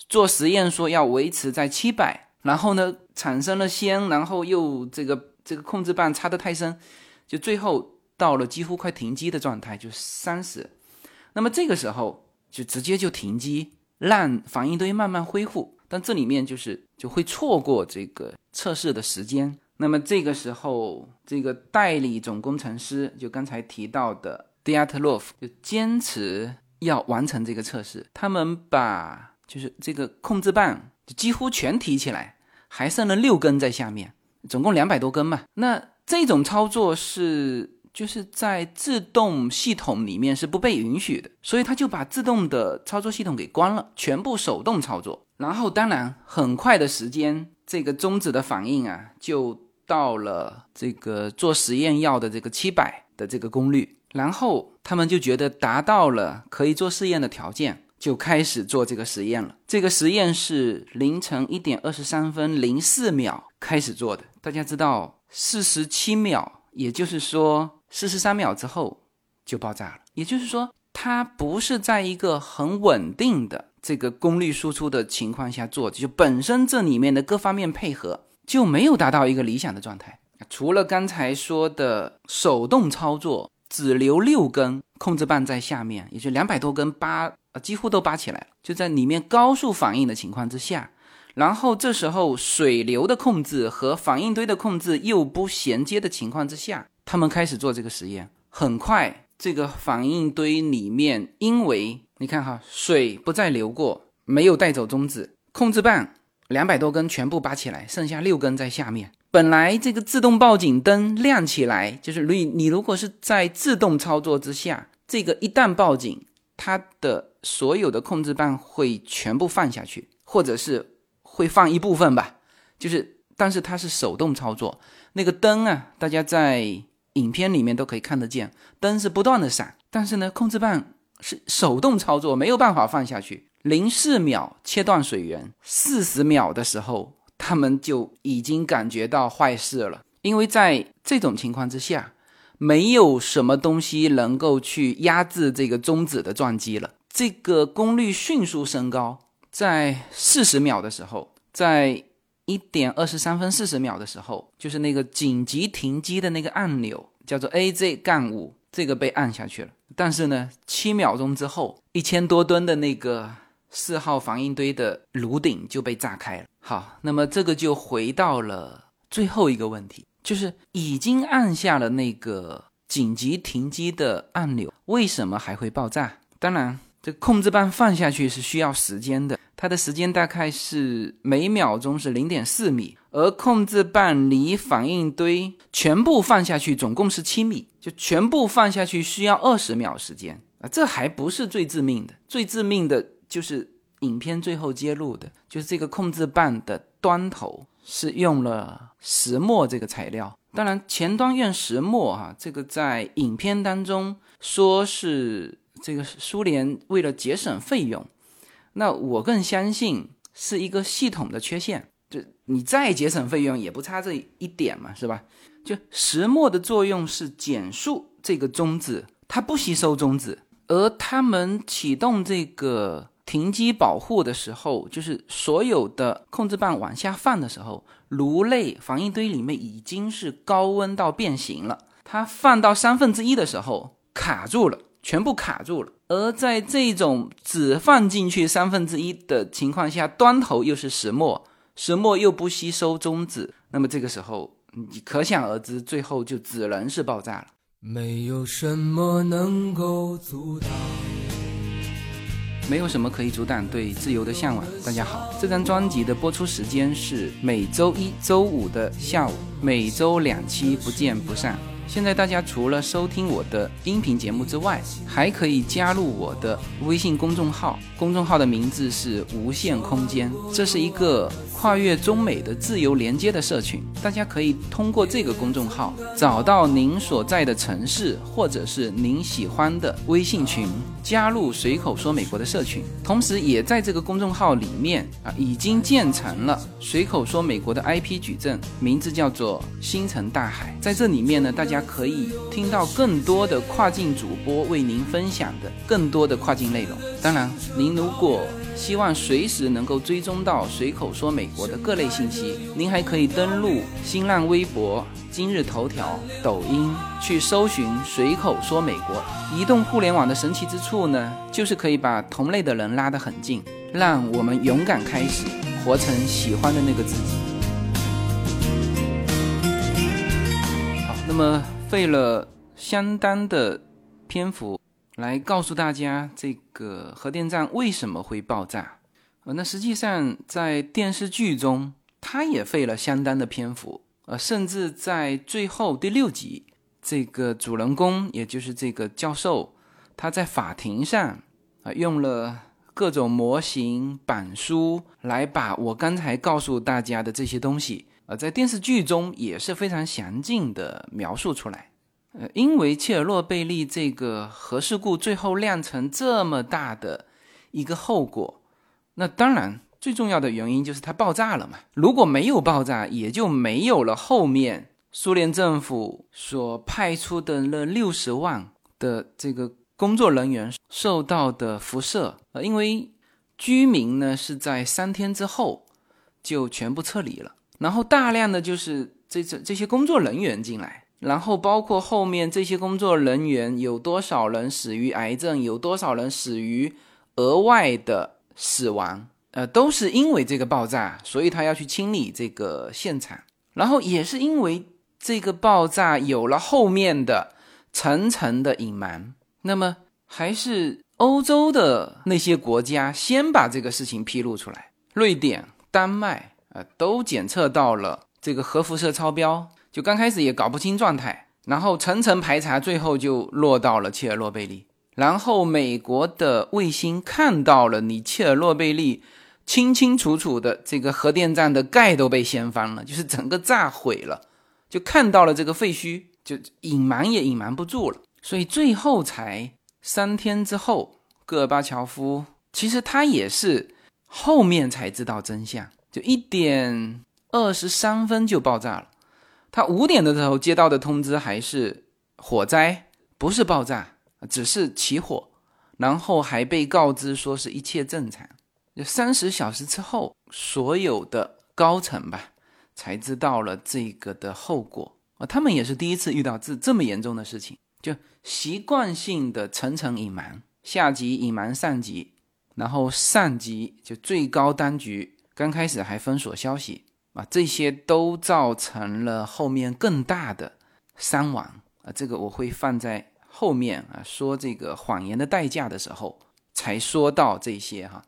做实验说要维持在七百，然后呢产生了氙，然后又这个这个控制棒插得太深，就最后。到了几乎快停机的状态，就三十，那么这个时候就直接就停机，让反应堆慢慢恢复。但这里面就是就会错过这个测试的时间。那么这个时候，这个代理总工程师就刚才提到的 Dyatlov 就坚持要完成这个测试。他们把就是这个控制棒就几乎全提起来，还剩了六根在下面，总共两百多根嘛。那这种操作是。就是在自动系统里面是不被允许的，所以他就把自动的操作系统给关了，全部手动操作。然后当然很快的时间，这个中子的反应啊，就到了这个做实验要的这个七百的这个功率。然后他们就觉得达到了可以做试验的条件，就开始做这个实验了。这个实验是凌晨一点二十三分零四秒开始做的。大家知道四十七秒，也就是说。四十三秒之后就爆炸了，也就是说，它不是在一个很稳定的这个功率输出的情况下做，就本身这里面的各方面配合就没有达到一个理想的状态。除了刚才说的手动操作，只留六根控制棒在下面，也就两百多根扒，呃，几乎都扒起来了，就在里面高速反应的情况之下，然后这时候水流的控制和反应堆的控制又不衔接的情况之下。他们开始做这个实验，很快这个反应堆里面，因为你看哈，水不再流过，没有带走中子，控制棒两百多根全部拔起来，剩下六根在下面。本来这个自动报警灯亮起来，就是你你如果是在自动操作之下，这个一旦报警，它的所有的控制棒会全部放下去，或者是会放一部分吧，就是但是它是手动操作，那个灯啊，大家在。影片里面都可以看得见，灯是不断的闪，但是呢，控制棒是手动操作，没有办法放下去。零四秒切断水源，四十秒的时候，他们就已经感觉到坏事了，因为在这种情况之下，没有什么东西能够去压制这个中子的撞击了。这个功率迅速升高，在四十秒的时候，在。一点二十三分四十秒的时候，就是那个紧急停机的那个按钮，叫做 A Z 杠五，这个被按下去了。但是呢，七秒钟之后，一千多吨的那个四号防应堆的炉顶就被炸开了。好，那么这个就回到了最后一个问题，就是已经按下了那个紧急停机的按钮，为什么还会爆炸？当然，这控制棒放下去是需要时间的。它的时间大概是每秒钟是零点四米，而控制棒离反应堆全部放下去总共是七米，就全部放下去需要二十秒时间啊！这还不是最致命的，最致命的就是影片最后揭露的，就是这个控制棒的端头是用了石墨这个材料。当然，前端用石墨哈，这个在影片当中说是这个苏联为了节省费用。那我更相信是一个系统的缺陷，就你再节省费用也不差这一点嘛，是吧？就石墨的作用是减速这个中子，它不吸收中子，而他们启动这个停机保护的时候，就是所有的控制棒往下放的时候，炉内反应堆里面已经是高温到变形了。它放到三分之一的时候卡住了，全部卡住了。而在这种只放进去三分之一的情况下，端头又是石墨，石墨又不吸收中子，那么这个时候你可想而知，最后就只能是爆炸了。没有什么能够阻挡。没有什么可以阻挡对自由的向往。大家好，这张专辑的播出时间是每周一周五的下午，每周两期，不见不散。现在大家除了收听我的音频节目之外，还可以加入我的微信公众号，公众号的名字是无限空间，这是一个跨越中美的自由连接的社群。大家可以通过这个公众号找到您所在的城市或者是您喜欢的微信群，加入随口说美国的社群。同时，也在这个公众号里面啊，已经建成了随口说美国的 IP 矩阵，名字叫做星辰大海。在这里面呢，大家。可以听到更多的跨境主播为您分享的更多的跨境内容。当然，您如果希望随时能够追踪到随口说美国的各类信息，您还可以登录新浪微博、今日头条、抖音去搜寻随口说美国。移动互联网的神奇之处呢，就是可以把同类的人拉得很近，让我们勇敢开始，活成喜欢的那个自己。好，那么。费了相当的篇幅来告诉大家这个核电站为什么会爆炸，呃，那实际上在电视剧中，他也费了相当的篇幅，呃，甚至在最后第六集，这个主人公也就是这个教授，他在法庭上啊用了各种模型板书来把我刚才告诉大家的这些东西。呃，在电视剧中也是非常详尽的描述出来。呃，因为切尔诺贝利这个核事故最后酿成这么大的一个后果，那当然最重要的原因就是它爆炸了嘛。如果没有爆炸，也就没有了后面苏联政府所派出的那六十万的这个工作人员受到的辐射。呃，因为居民呢是在三天之后就全部撤离了。然后大量的就是这这这些工作人员进来，然后包括后面这些工作人员有多少人死于癌症，有多少人死于额外的死亡，呃，都是因为这个爆炸，所以他要去清理这个现场。然后也是因为这个爆炸有了后面的层层的隐瞒，那么还是欧洲的那些国家先把这个事情披露出来，瑞典、丹麦。呃，都检测到了这个核辐射超标，就刚开始也搞不清状态，然后层层排查，最后就落到了切尔诺贝利。然后美国的卫星看到了你切尔诺贝利清清楚楚的这个核电站的盖都被掀翻了，就是整个炸毁了，就看到了这个废墟，就隐瞒也隐瞒不住了，所以最后才三天之后，戈尔巴乔夫其实他也是后面才知道真相。就一点二十三分就爆炸了，他五点的时候接到的通知还是火灾，不是爆炸，只是起火，然后还被告知说是一切正常。就三十小时之后，所有的高层吧才知道了这个的后果啊，他们也是第一次遇到这这么严重的事情，就习惯性的层层隐瞒，下级隐瞒上级，然后上级就最高当局。刚开始还封锁消息啊，这些都造成了后面更大的伤亡啊。这个我会放在后面啊，说这个谎言的代价的时候才说到这些哈。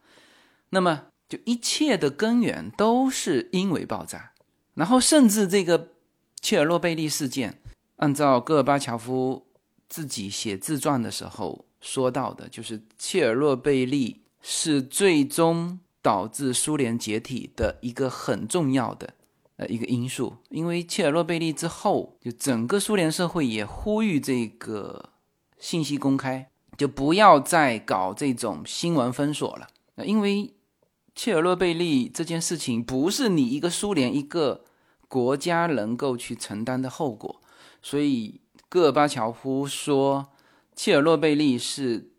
那么就一切的根源都是因为爆炸，然后甚至这个切尔诺贝利事件，按照戈尔巴乔夫自己写自传的时候说到的，就是切尔诺贝利是最终。导致苏联解体的一个很重要的呃一个因素，因为切尔诺贝利之后，就整个苏联社会也呼吁这个信息公开，就不要再搞这种新闻封锁了。因为切尔诺贝利这件事情不是你一个苏联一个国家能够去承担的后果，所以戈尔巴乔夫说切尔诺贝利是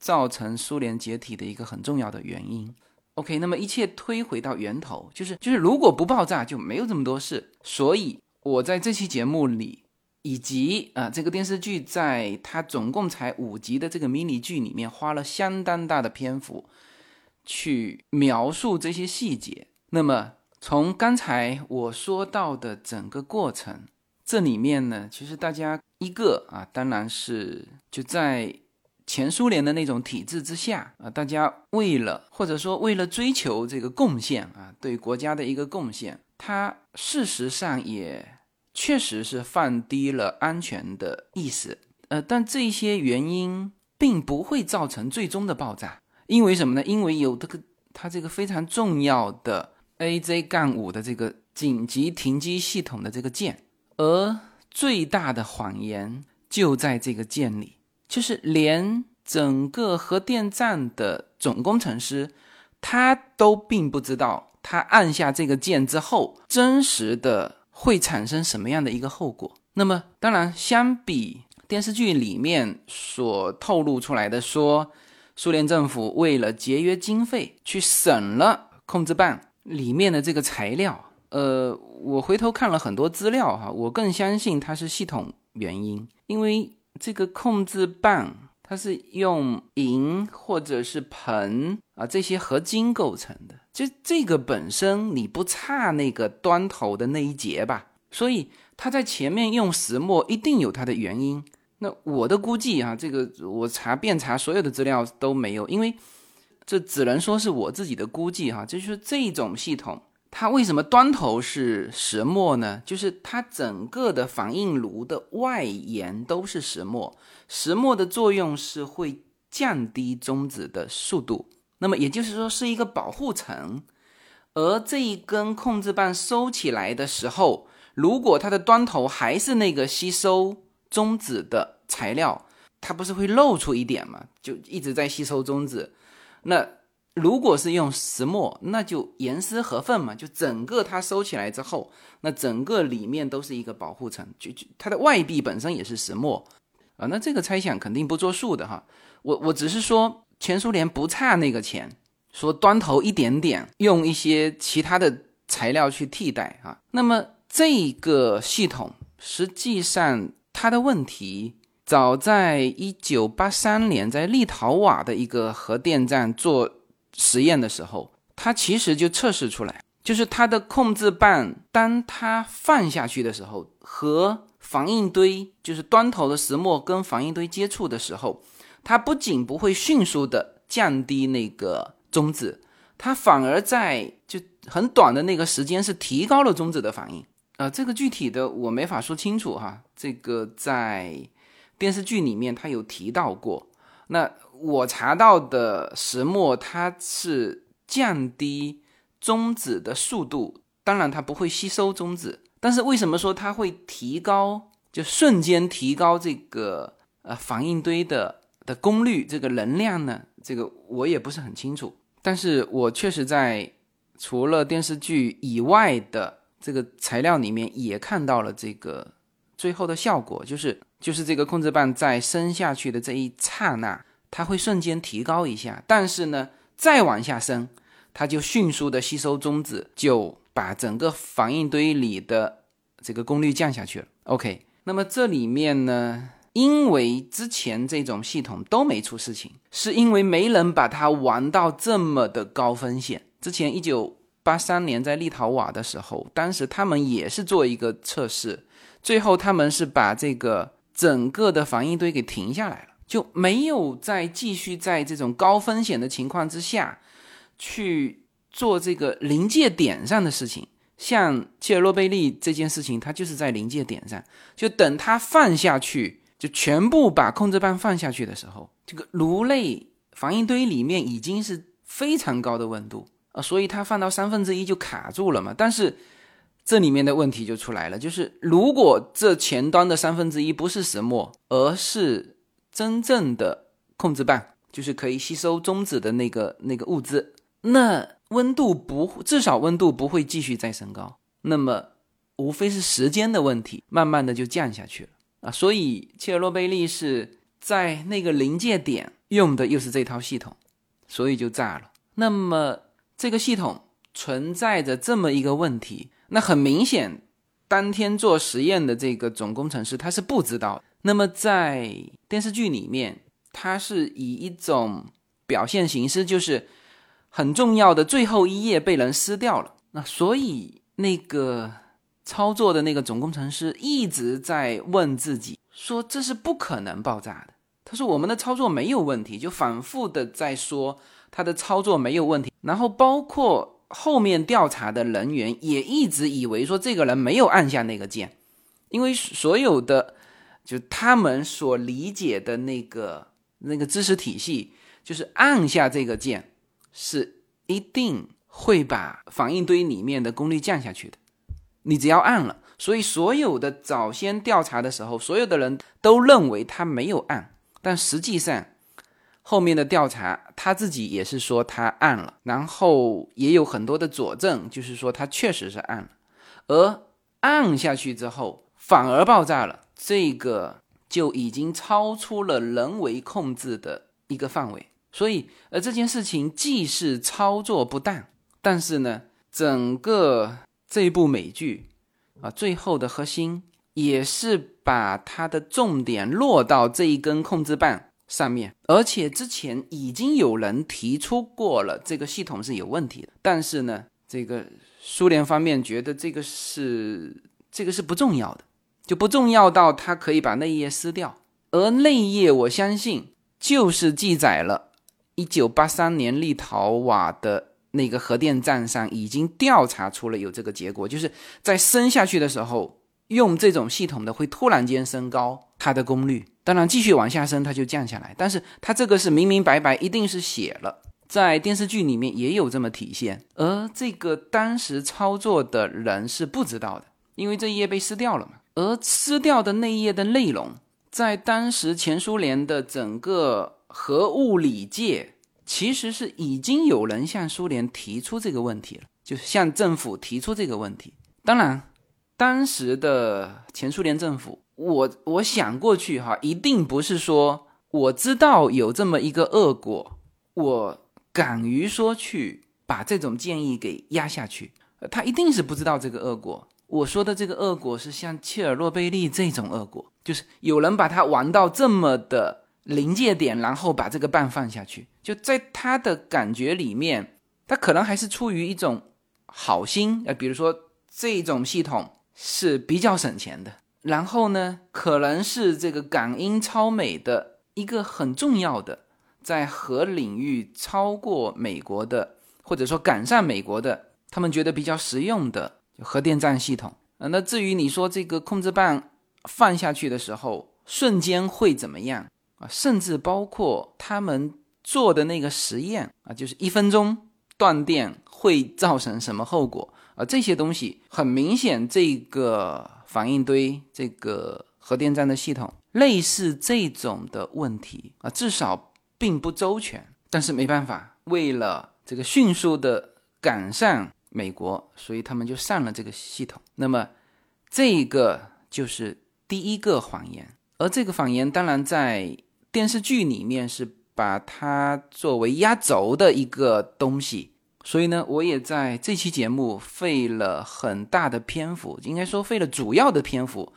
造成苏联解体的一个很重要的原因。OK，那么一切推回到源头，就是就是如果不爆炸就没有这么多事。所以我在这期节目里，以及啊这个电视剧在它总共才五集的这个迷你剧里面，花了相当大的篇幅去描述这些细节。那么从刚才我说到的整个过程，这里面呢，其实大家一个啊，当然是就在。前苏联的那种体制之下啊，大家为了或者说为了追求这个贡献啊，对国家的一个贡献，它事实上也确实是放低了安全的意识。呃，但这些原因并不会造成最终的爆炸，因为什么呢？因为有这个它这个非常重要的 AZ 杠五的这个紧急停机系统的这个键，而最大的谎言就在这个键里。就是连整个核电站的总工程师，他都并不知道，他按下这个键之后，真实的会产生什么样的一个后果。那么，当然，相比电视剧里面所透露出来的，说苏联政府为了节约经费，去省了控制棒里面的这个材料。呃，我回头看了很多资料哈，我更相信它是系统原因，因为。这个控制棒，它是用银或者是硼啊这些合金构成的，就这个本身你不差那个端头的那一节吧，所以它在前面用石墨一定有它的原因。那我的估计啊，这个我查遍查所有的资料都没有，因为这只能说是我自己的估计哈，就是这种系统。它为什么端头是石墨呢？就是它整个的反应炉的外沿都是石墨，石墨的作用是会降低中子的速度，那么也就是说是一个保护层。而这一根控制棒收起来的时候，如果它的端头还是那个吸收中子的材料，它不是会露出一点吗？就一直在吸收中子，那。如果是用石墨，那就严丝合缝嘛，就整个它收起来之后，那整个里面都是一个保护层，就就它的外壁本身也是石墨啊。那这个猜想肯定不作数的哈，我我只是说前苏联不差那个钱，说端头一点点，用一些其他的材料去替代啊。那么这个系统实际上它的问题，早在一九八三年在立陶宛的一个核电站做。实验的时候，它其实就测试出来，就是它的控制棒，当它放下去的时候，和反应堆，就是端头的石墨跟反应堆接触的时候，它不仅不会迅速的降低那个中子，它反而在就很短的那个时间是提高了中子的反应。呃，这个具体的我没法说清楚哈，这个在电视剧里面它有提到过。那我查到的石墨，它是降低中子的速度，当然它不会吸收中子，但是为什么说它会提高，就瞬间提高这个呃反应堆的的功率，这个能量呢？这个我也不是很清楚，但是我确实在除了电视剧以外的这个材料里面也看到了这个最后的效果，就是就是这个控制棒在伸下去的这一刹那。它会瞬间提高一下，但是呢，再往下升，它就迅速的吸收中子，就把整个反应堆里的这个功率降下去了。OK，那么这里面呢，因为之前这种系统都没出事情，是因为没人把它玩到这么的高风险。之前一九八三年在立陶宛的时候，当时他们也是做一个测试，最后他们是把这个整个的反应堆给停下来了。就没有再继续在这种高风险的情况之下去做这个临界点上的事情。像切尔诺贝利这件事情，它就是在临界点上。就等它放下去，就全部把控制棒放下去的时候，这个炉内反应堆里面已经是非常高的温度啊，所以它放到三分之一就卡住了嘛。但是这里面的问题就出来了，就是如果这前端的三分之一不是石墨，而是真正的控制棒就是可以吸收中子的那个那个物质，那温度不至少温度不会继续再升高，那么无非是时间的问题，慢慢的就降下去了啊。所以切尔诺贝利是在那个临界点用的又是这套系统，所以就炸了。那么这个系统存在着这么一个问题，那很明显，当天做实验的这个总工程师他是不知道。那么在电视剧里面，它是以一种表现形式，就是很重要的最后一页被人撕掉了。那所以那个操作的那个总工程师一直在问自己，说这是不可能爆炸的。他说我们的操作没有问题，就反复的在说他的操作没有问题。然后包括后面调查的人员也一直以为说这个人没有按下那个键，因为所有的。就他们所理解的那个那个知识体系，就是按下这个键是一定会把反应堆里面的功率降下去的。你只要按了，所以所有的早先调查的时候，所有的人都认为他没有按，但实际上后面的调查他自己也是说他按了，然后也有很多的佐证，就是说他确实是按了，而按下去之后反而爆炸了。这个就已经超出了人为控制的一个范围，所以，而这件事情既是操作不当，但是呢，整个这部美剧啊，最后的核心也是把它的重点落到这一根控制棒上面，而且之前已经有人提出过了，这个系统是有问题的，但是呢，这个苏联方面觉得这个是这个是不重要的。就不重要到他可以把那一页撕掉，而那一页我相信就是记载了一九八三年立陶宛的那个核电站上已经调查出了有这个结果，就是在升下去的时候用这种系统的会突然间升高它的功率，当然继续往下升它就降下来，但是它这个是明明白白一定是写了，在电视剧里面也有这么体现，而这个当时操作的人是不知道的，因为这一页被撕掉了嘛。而撕掉的那一页的内容，在当时前苏联的整个核物理界，其实是已经有人向苏联提出这个问题了，就是向政府提出这个问题。当然，当时的前苏联政府，我我想过去哈，一定不是说我知道有这么一个恶果，我敢于说去把这种建议给压下去，他一定是不知道这个恶果。我说的这个恶果是像切尔诺贝利这种恶果，就是有人把它玩到这么的临界点，然后把这个棒放下去。就在他的感觉里面，他可能还是出于一种好心，呃，比如说这种系统是比较省钱的，然后呢，可能是这个感应超美的一个很重要的，在核领域超过美国的，或者说赶上美国的，他们觉得比较实用的。核电站系统，呃，那至于你说这个控制棒放下去的时候瞬间会怎么样啊？甚至包括他们做的那个实验啊，就是一分钟断电会造成什么后果啊？这些东西很明显，这个反应堆这个核电站的系统类似这种的问题啊，至少并不周全。但是没办法，为了这个迅速的赶上。美国，所以他们就上了这个系统。那么，这个就是第一个谎言。而这个谎言，当然在电视剧里面是把它作为压轴的一个东西。所以呢，我也在这期节目费了很大的篇幅，应该说费了主要的篇幅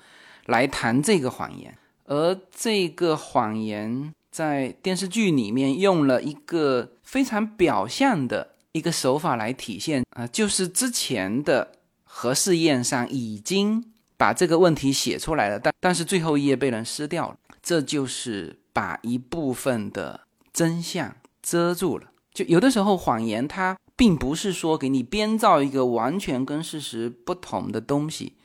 来谈这个谎言。而这个谎言在电视剧里面用了一个非常表象的。一个手法来体现啊，就是之前的核试验上已经把这个问题写出来了，但但是最后一页被人撕掉了，这就是把一部分的真相遮住了。就有的时候谎言它并不是说给你编造一个完全跟事实不同的东西，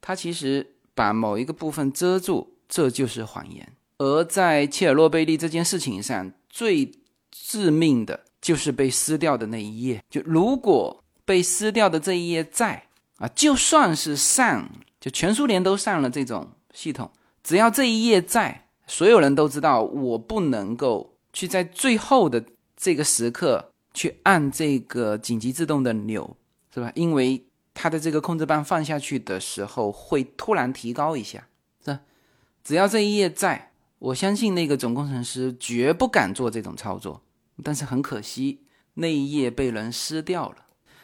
它其实把某一个部分遮住，这就是谎言。而在切尔诺贝利这件事情上，最致命的。就是被撕掉的那一页，就如果被撕掉的这一页在啊，就算是上，就全苏联都上了这种系统，只要这一页在，所有人都知道我不能够去在最后的这个时刻去按这个紧急制动的钮，是吧？因为它的这个控制棒放下去的时候会突然提高一下，是吧？只要这一页在，我相信那个总工程师绝不敢做这种操作，但是很可惜，那一页被人撕掉了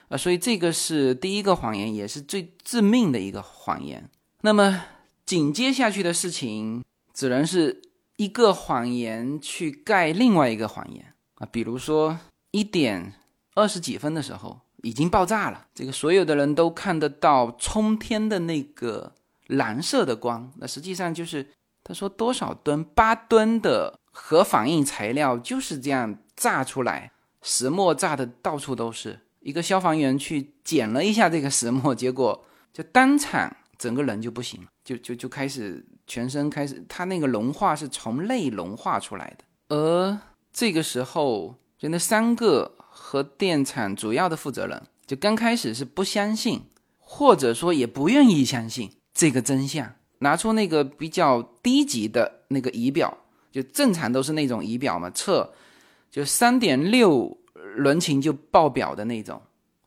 啊！所以这个是第一个谎言，也是最致命的一个谎言。那么紧接下去的事情，只能是一个谎言去盖另外一个谎言啊！比如说一点二十几分的时候已经爆炸了，这个所有的人都看得到冲天的那个蓝色的光，那实际上就是。他说多少吨？八吨的核反应材料就是这样炸出来，石墨炸的到处都是。一个消防员去捡了一下这个石墨，结果就当场整个人就不行了，就就就开始全身开始，他那个融化是从内融化出来的。而这个时候，就那三个核电厂主要的负责人，就刚开始是不相信，或者说也不愿意相信这个真相。拿出那个比较低级的那个仪表，就正常都是那种仪表嘛，测就三点六轮琴就爆表的那种。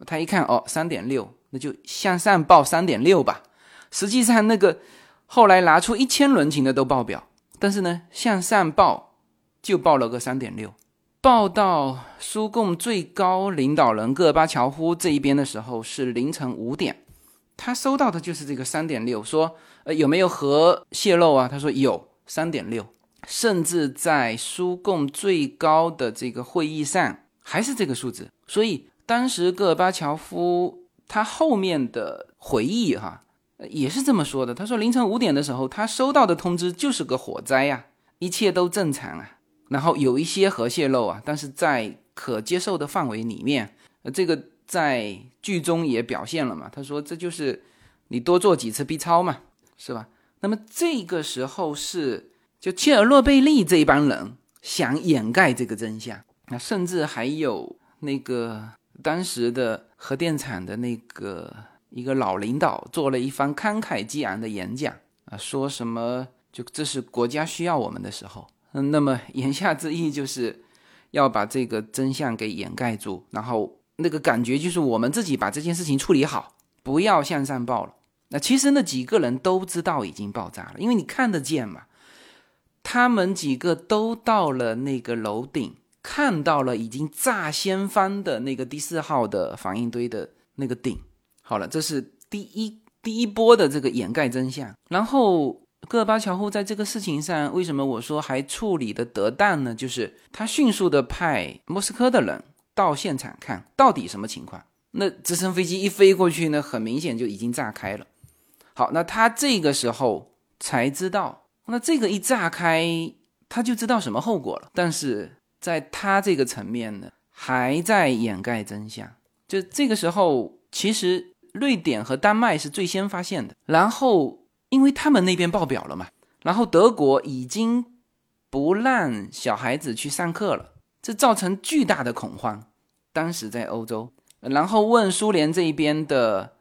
他一看哦，三点六，那就向上报三点六吧。实际上那个后来拿出一千轮琴的都爆表，但是呢，向上报就报了个三点六。报到苏共最高领导人戈尔巴乔夫这一边的时候是凌晨五点，他收到的就是这个三点六，说。呃，有没有核泄漏啊？他说有，三点六，甚至在苏共最高的这个会议上还是这个数字。所以当时戈尔巴乔夫他后面的回忆哈，也是这么说的。他说凌晨五点的时候，他收到的通知就是个火灾呀，一切都正常啊，然后有一些核泄漏啊，但是在可接受的范围里面。呃，这个在剧中也表现了嘛。他说这就是你多做几次 B 超嘛。是吧？那么这个时候是就切尔诺贝利这一帮人想掩盖这个真相，那甚至还有那个当时的核电厂的那个一个老领导做了一番慷慨激昂的演讲啊，说什么就这是国家需要我们的时候，嗯，那么言下之意就是要把这个真相给掩盖住，然后那个感觉就是我们自己把这件事情处理好，不要向上报了。那其实那几个人都知道已经爆炸了，因为你看得见嘛。他们几个都到了那个楼顶，看到了已经炸掀翻的那个第四号的反应堆的那个顶。好了，这是第一第一波的这个掩盖真相。然后戈尔巴乔夫在这个事情上，为什么我说还处理的得当呢？就是他迅速的派莫斯科的人到现场看到底什么情况。那直升飞机一飞过去呢，很明显就已经炸开了。好，那他这个时候才知道，那这个一炸开，他就知道什么后果了。但是在他这个层面呢，还在掩盖真相。就这个时候，其实瑞典和丹麦是最先发现的，然后因为他们那边爆表了嘛，然后德国已经不让小孩子去上课了，这造成巨大的恐慌。当时在欧洲，然后问苏联这一边的。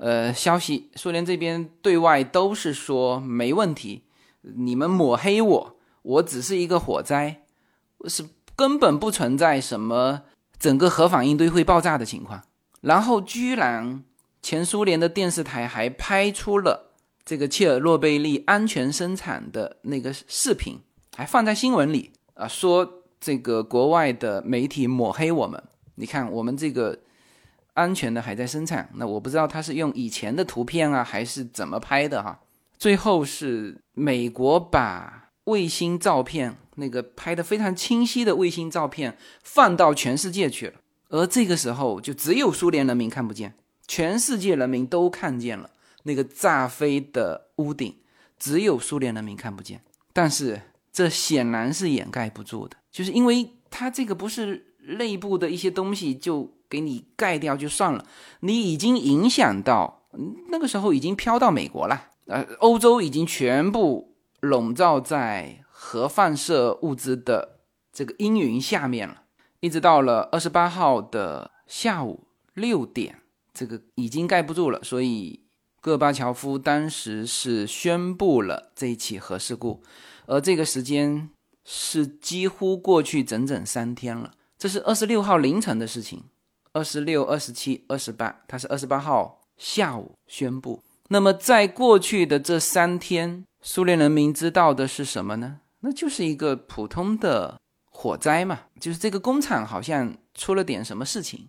呃，消息，苏联这边对外都是说没问题，你们抹黑我，我只是一个火灾，是根本不存在什么整个核反应堆会爆炸的情况。然后居然前苏联的电视台还拍出了这个切尔诺贝利安全生产的那个视频，还放在新闻里啊，说这个国外的媒体抹黑我们，你看我们这个。安全的还在生产，那我不知道他是用以前的图片啊，还是怎么拍的哈。最后是美国把卫星照片，那个拍的非常清晰的卫星照片放到全世界去了，而这个时候就只有苏联人民看不见，全世界人民都看见了那个炸飞的屋顶，只有苏联人民看不见。但是这显然是掩盖不住的，就是因为它这个不是内部的一些东西就。给你盖掉就算了，你已经影响到那个时候已经飘到美国了，呃，欧洲已经全部笼罩在核放射物质的这个阴云下面了。一直到了二十八号的下午六点，这个已经盖不住了，所以戈尔巴乔夫当时是宣布了这一起核事故，而这个时间是几乎过去整整三天了，这是二十六号凌晨的事情。二十六、二十七、二十八，他是二十八号下午宣布。那么在过去的这三天，苏联人民知道的是什么呢？那就是一个普通的火灾嘛，就是这个工厂好像出了点什么事情，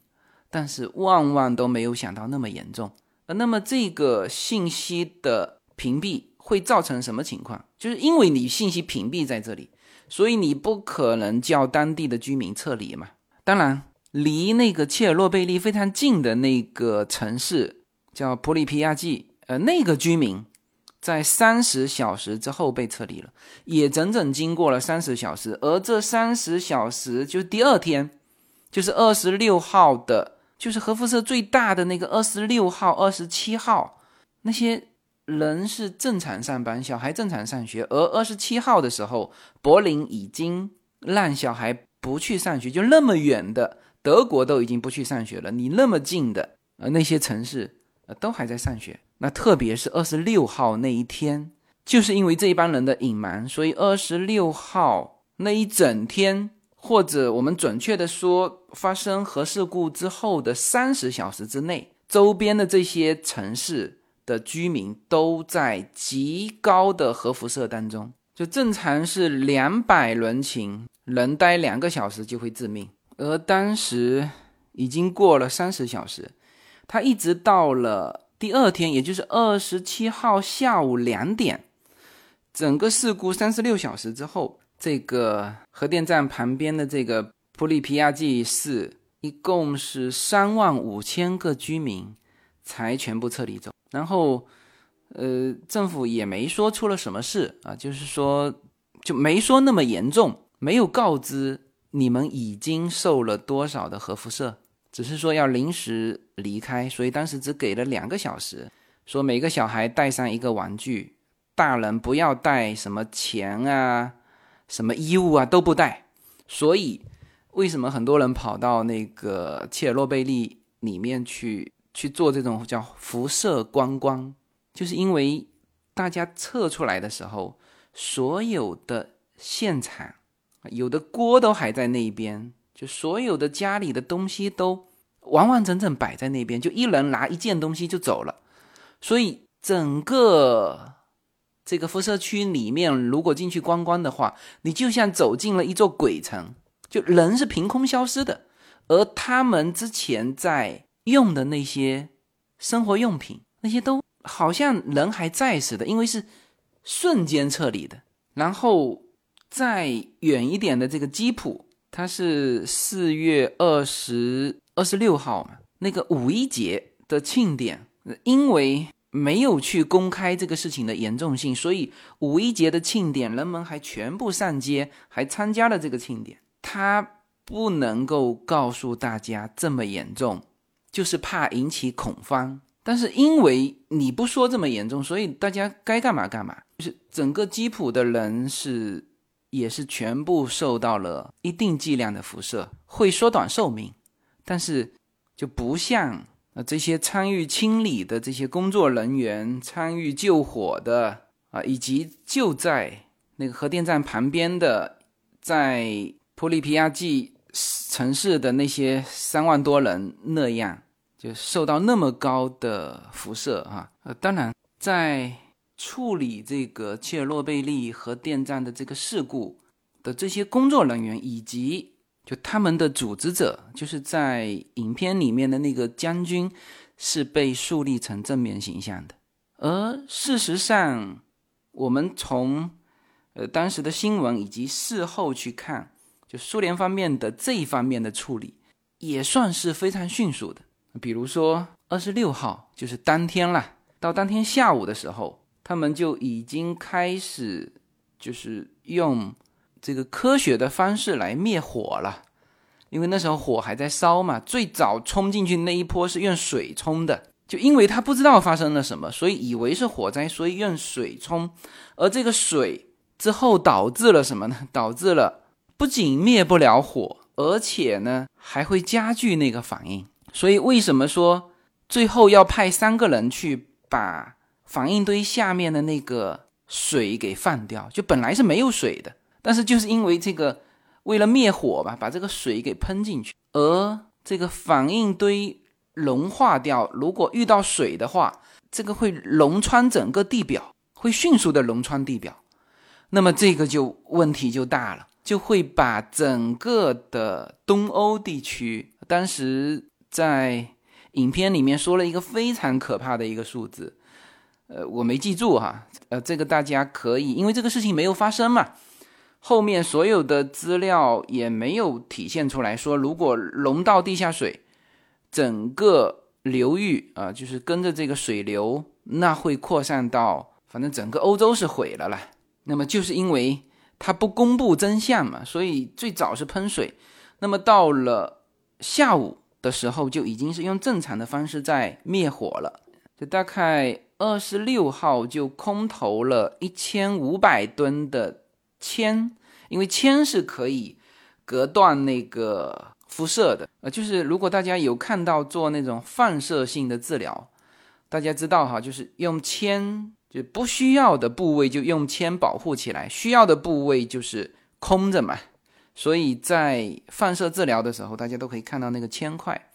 但是万万都没有想到那么严重。呃，那么这个信息的屏蔽会造成什么情况？就是因为你信息屏蔽在这里，所以你不可能叫当地的居民撤离嘛。当然，离那个切尔诺贝利非常近的那个城市叫普里皮亚季，呃，那个居民在三十小时之后被撤离了，也整整经过了三十小时。而这三十小时就第二天，就是二十六号的。就是核辐射最大的那个二十六号、二十七号，那些人是正常上班，小孩正常上学。而二十七号的时候，柏林已经让小孩不去上学，就那么远的德国都已经不去上学了。你那么近的呃那些城市呃都还在上学。那特别是二十六号那一天，就是因为这一帮人的隐瞒，所以二十六号那一整天。或者我们准确的说，发生核事故之后的三十小时之内，周边的这些城市的居民都在极高的核辐射当中。就正常是两百伦琴，能待两个小时就会致命，而当时已经过了三十小时，他一直到了第二天，也就是二十七号下午两点，整个事故三十六小时之后。这个核电站旁边的这个普里皮亚季市，一共是三万五千个居民才全部撤离走。然后，呃，政府也没说出了什么事啊，就是说就没说那么严重，没有告知你们已经受了多少的核辐射，只是说要临时离开，所以当时只给了两个小时，说每个小孩带上一个玩具，大人不要带什么钱啊。什么衣物啊都不带，所以为什么很多人跑到那个切尔诺贝利里面去去做这种叫辐射观光？就是因为大家测出来的时候，所有的现场有的锅都还在那边，就所有的家里的东西都完完整整摆在那边，就一人拿一件东西就走了，所以整个。这个辐射区里面，如果进去观光的话，你就像走进了一座鬼城，就人是凭空消失的，而他们之前在用的那些生活用品，那些都好像人还在似的，因为是瞬间撤离的。然后再远一点的这个基普，他是四月二十二十六号嘛，那个五一节的庆典，因为。没有去公开这个事情的严重性，所以五一节的庆典，人们还全部上街，还参加了这个庆典。他不能够告诉大家这么严重，就是怕引起恐慌。但是因为你不说这么严重，所以大家该干嘛干嘛。就是整个基普的人是也是全部受到了一定剂量的辐射，会缩短寿命，但是就不像。这些参与清理的这些工作人员，参与救火的啊，以及就在那个核电站旁边的，在普里皮亚季城市的那些三万多人，那样就受到那么高的辐射啊！呃，当然，在处理这个切尔诺贝利核电站的这个事故的这些工作人员，以及。就他们的组织者，就是在影片里面的那个将军，是被树立成正面形象的。而事实上，我们从呃当时的新闻以及事后去看，就苏联方面的这一方面的处理，也算是非常迅速的。比如说二十六号，就是当天了，到当天下午的时候，他们就已经开始就是用。这个科学的方式来灭火了，因为那时候火还在烧嘛。最早冲进去那一波是用水冲的，就因为他不知道发生了什么，所以以为是火灾，所以用水冲。而这个水之后导致了什么呢？导致了不仅灭不了火，而且呢还会加剧那个反应。所以为什么说最后要派三个人去把反应堆下面的那个水给放掉？就本来是没有水的。但是就是因为这个，为了灭火吧，把这个水给喷进去，而这个反应堆融化掉。如果遇到水的话，这个会融穿整个地表，会迅速的融穿地表。那么这个就问题就大了，就会把整个的东欧地区，当时在影片里面说了一个非常可怕的一个数字，呃，我没记住哈，呃，这个大家可以，因为这个事情没有发生嘛。后面所有的资料也没有体现出来说，如果龙到地下水，整个流域啊，就是跟着这个水流，那会扩散到，反正整个欧洲是毁了啦。那么就是因为它不公布真相嘛，所以最早是喷水，那么到了下午的时候，就已经是用正常的方式在灭火了。就大概二十六号就空投了一千五百吨的。铅，因为铅是可以隔断那个辐射的，呃，就是如果大家有看到做那种放射性的治疗，大家知道哈，就是用铅，就不需要的部位就用铅保护起来，需要的部位就是空着嘛。所以在放射治疗的时候，大家都可以看到那个铅块，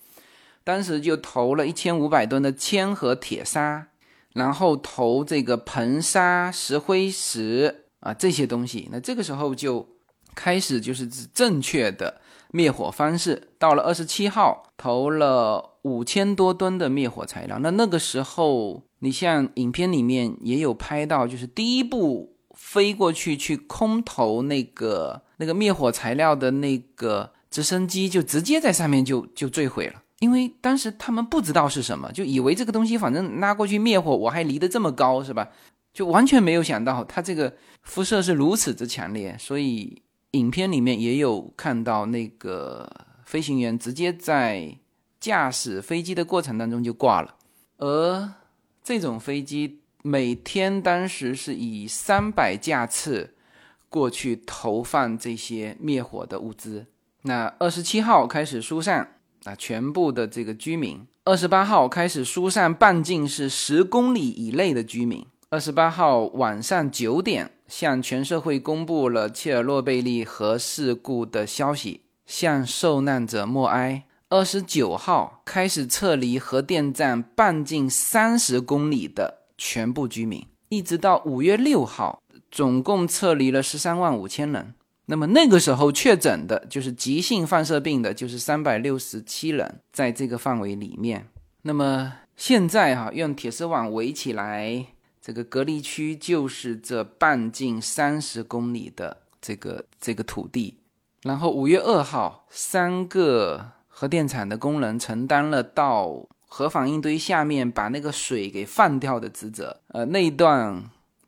当时就投了一千五百吨的铅和铁砂，然后投这个硼砂、石灰石。啊，这些东西，那这个时候就开始就是正确的灭火方式。到了二十七号，投了五千多吨的灭火材料。那那个时候，你像影片里面也有拍到，就是第一步飞过去去空投那个那个灭火材料的那个直升机，就直接在上面就就坠毁了。因为当时他们不知道是什么，就以为这个东西反正拉过去灭火，我还离得这么高，是吧？就完全没有想到它这个辐射是如此之强烈，所以影片里面也有看到那个飞行员直接在驾驶飞机的过程当中就挂了。而这种飞机每天当时是以三百架次过去投放这些灭火的物资。那二十七号开始疏散啊，全部的这个居民；二十八号开始疏散半径是十公里以内的居民。二十八号晚上九点，向全社会公布了切尔诺贝利核事故的消息，向受难者默哀。二十九号开始撤离核电站半径三十公里的全部居民，一直到五月六号，总共撤离了十三万五千人。那么那个时候确诊的就是急性放射病的，就是三百六十七人，在这个范围里面。那么现在哈，用铁丝网围起来。这个隔离区就是这半径三十公里的这个这个土地，然后五月二号，三个核电厂的工人承担了到核反应堆下面把那个水给放掉的职责。呃，那一段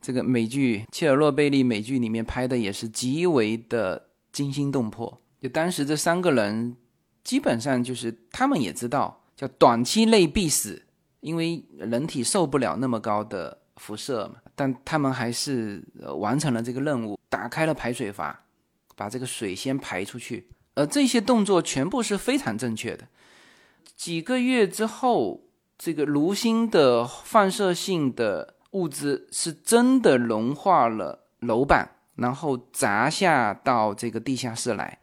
这个美剧《切尔诺贝利》美剧里面拍的也是极为的惊心动魄。就当时这三个人，基本上就是他们也知道叫短期内必死，因为人体受不了那么高的。辐射嘛，但他们还是完成了这个任务，打开了排水阀，把这个水先排出去。而这些动作全部是非常正确的。几个月之后，这个炉心的放射性的物质是真的融化了楼板，然后砸下到这个地下室来。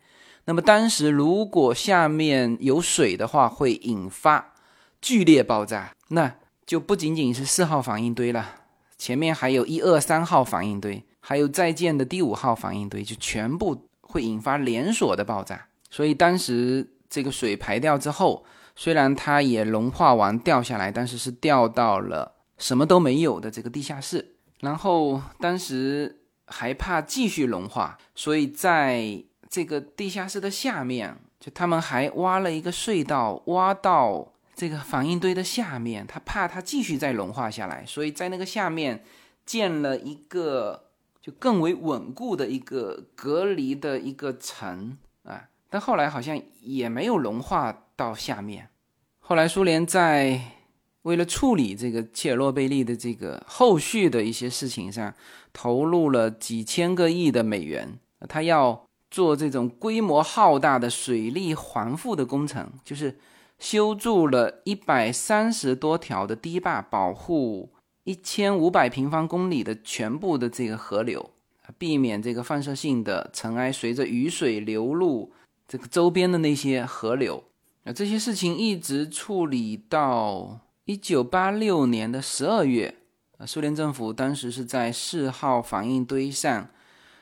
那么当时如果下面有水的话，会引发剧烈爆炸，那就不仅仅是四号反应堆了。前面还有一二三号反应堆，还有在建的第五号反应堆，就全部会引发连锁的爆炸。所以当时这个水排掉之后，虽然它也融化完掉下来，但是是掉到了什么都没有的这个地下室。然后当时还怕继续融化，所以在这个地下室的下面，就他们还挖了一个隧道，挖到。这个反应堆的下面，他怕它继续再融化下来，所以在那个下面建了一个就更为稳固的一个隔离的一个层啊。但后来好像也没有融化到下面。后来苏联在为了处理这个切尔诺贝利的这个后续的一些事情上，投入了几千个亿的美元，他要做这种规模浩大的水利环复的工程，就是。修筑了一百三十多条的堤坝，保护一千五百平方公里的全部的这个河流，避免这个放射性的尘埃随着雨水流入这个周边的那些河流。啊，这些事情一直处理到一九八六年的十二月，啊，苏联政府当时是在四号反应堆上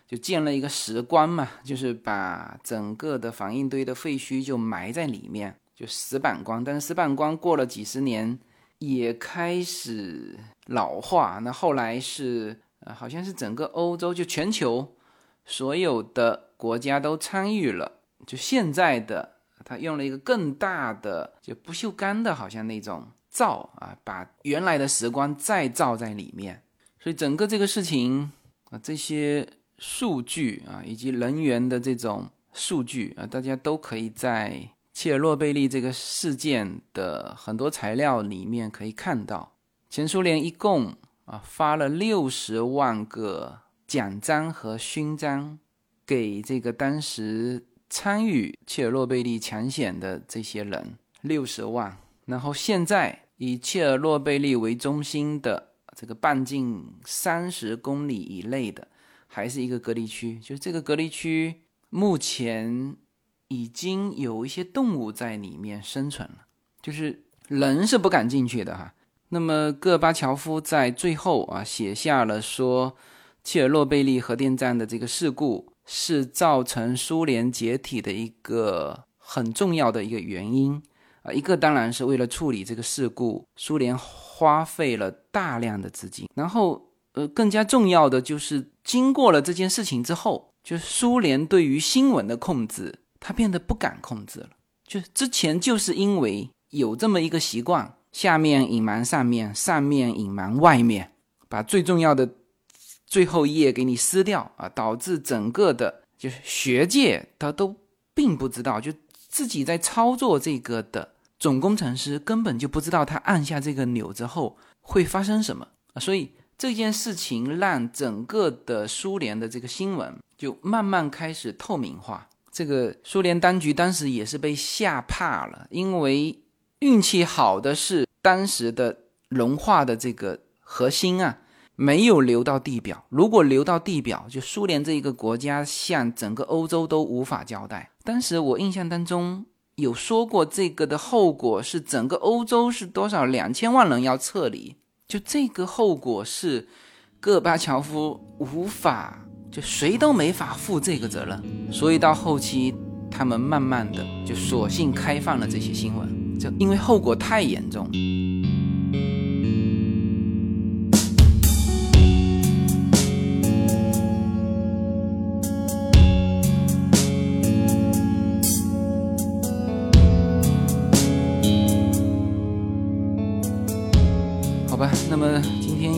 就建了一个石棺嘛，就是把整个的反应堆的废墟就埋在里面，就石板棺。但是石板棺过了几十年也开始老化。那后来是呃，好像是整个欧洲就全球所有的国家都参与了。就现在的他用了一个更大的就不锈钢的，好像那种造啊，把原来的时光再造在里面。所以整个这个事情啊，这些。数据啊，以及人员的这种数据啊，大家都可以在切尔诺贝利这个事件的很多材料里面可以看到。前苏联一共啊发了六十万个奖章和勋章给这个当时参与切尔诺贝利抢险的这些人，六十万。然后现在以切尔诺贝利为中心的这个半径三十公里以内的。还是一个隔离区，就是这个隔离区目前已经有一些动物在里面生存了，就是人是不敢进去的哈。那么戈尔巴乔夫在最后啊写下了说，切尔诺贝利核电站的这个事故是造成苏联解体的一个很重要的一个原因啊。一个当然是为了处理这个事故，苏联花费了大量的资金，然后。呃，更加重要的就是，经过了这件事情之后，就苏联对于新闻的控制，它变得不敢控制了。就之前就是因为有这么一个习惯，下面隐瞒上面，上面隐瞒外面，把最重要的最后一页给你撕掉啊，导致整个的就是学界他都并不知道，就自己在操作这个的总工程师根本就不知道他按下这个钮之后会发生什么啊，所以。这件事情让整个的苏联的这个新闻就慢慢开始透明化。这个苏联当局当时也是被吓怕了，因为运气好的是当时的融化的这个核心啊没有流到地表。如果流到地表，就苏联这一个国家向整个欧洲都无法交代。当时我印象当中有说过，这个的后果是整个欧洲是多少两千万人要撤离。就这个后果是，戈尔巴乔夫无法，就谁都没法负这个责任，所以到后期他们慢慢的就索性开放了这些新闻，就因为后果太严重。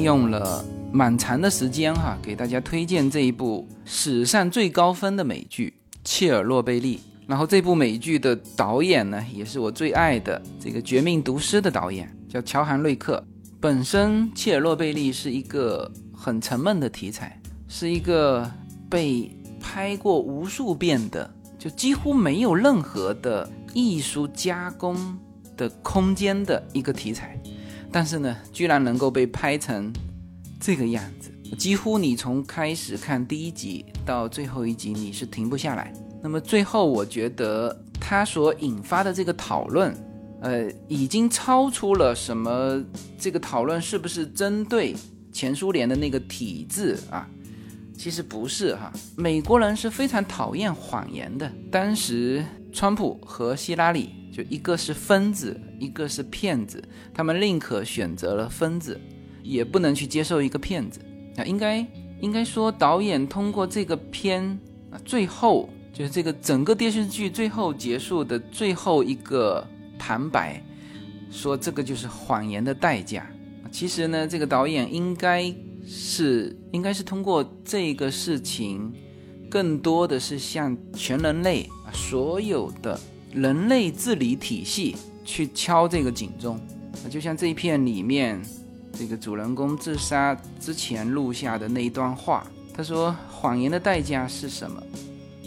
用了蛮长的时间哈，给大家推荐这一部史上最高分的美剧《切尔诺贝利》。然后这部美剧的导演呢，也是我最爱的这个《绝命毒师》的导演，叫乔韩瑞克。本身切尔诺贝利是一个很沉闷的题材，是一个被拍过无数遍的，就几乎没有任何的艺术加工的空间的一个题材。但是呢，居然能够被拍成这个样子，几乎你从开始看第一集到最后一集，你是停不下来。那么最后，我觉得它所引发的这个讨论，呃，已经超出了什么？这个讨论是不是针对前苏联的那个体制啊？其实不是哈，美国人是非常讨厌谎言的。当时，川普和希拉里。就一个是疯子，一个是骗子，他们宁可选择了疯子，也不能去接受一个骗子。啊，应该应该说，导演通过这个片啊，最后就是这个整个电视剧最后结束的最后一个旁白，说这个就是谎言的代价。其实呢，这个导演应该是应该是通过这个事情，更多的是向全人类啊所有的。人类治理体系去敲这个警钟，就像这一片里面，这个主人公自杀之前录下的那一段话，他说：“谎言的代价是什么？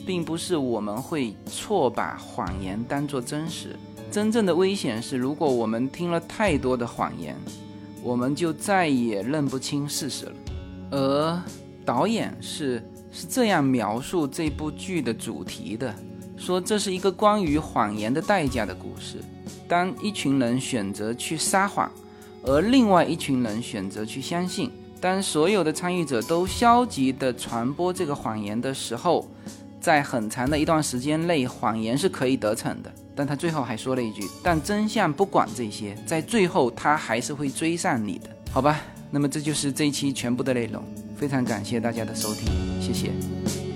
并不是我们会错把谎言当作真实，真正的危险是，如果我们听了太多的谎言，我们就再也认不清事实了。”而导演是是这样描述这部剧的主题的。说这是一个关于谎言的代价的故事。当一群人选择去撒谎，而另外一群人选择去相信，当所有的参与者都消极地传播这个谎言的时候，在很长的一段时间内，谎言是可以得逞的。但他最后还说了一句：“但真相不管这些，在最后他还是会追上你的，好吧？”那么这就是这一期全部的内容。非常感谢大家的收听，谢谢。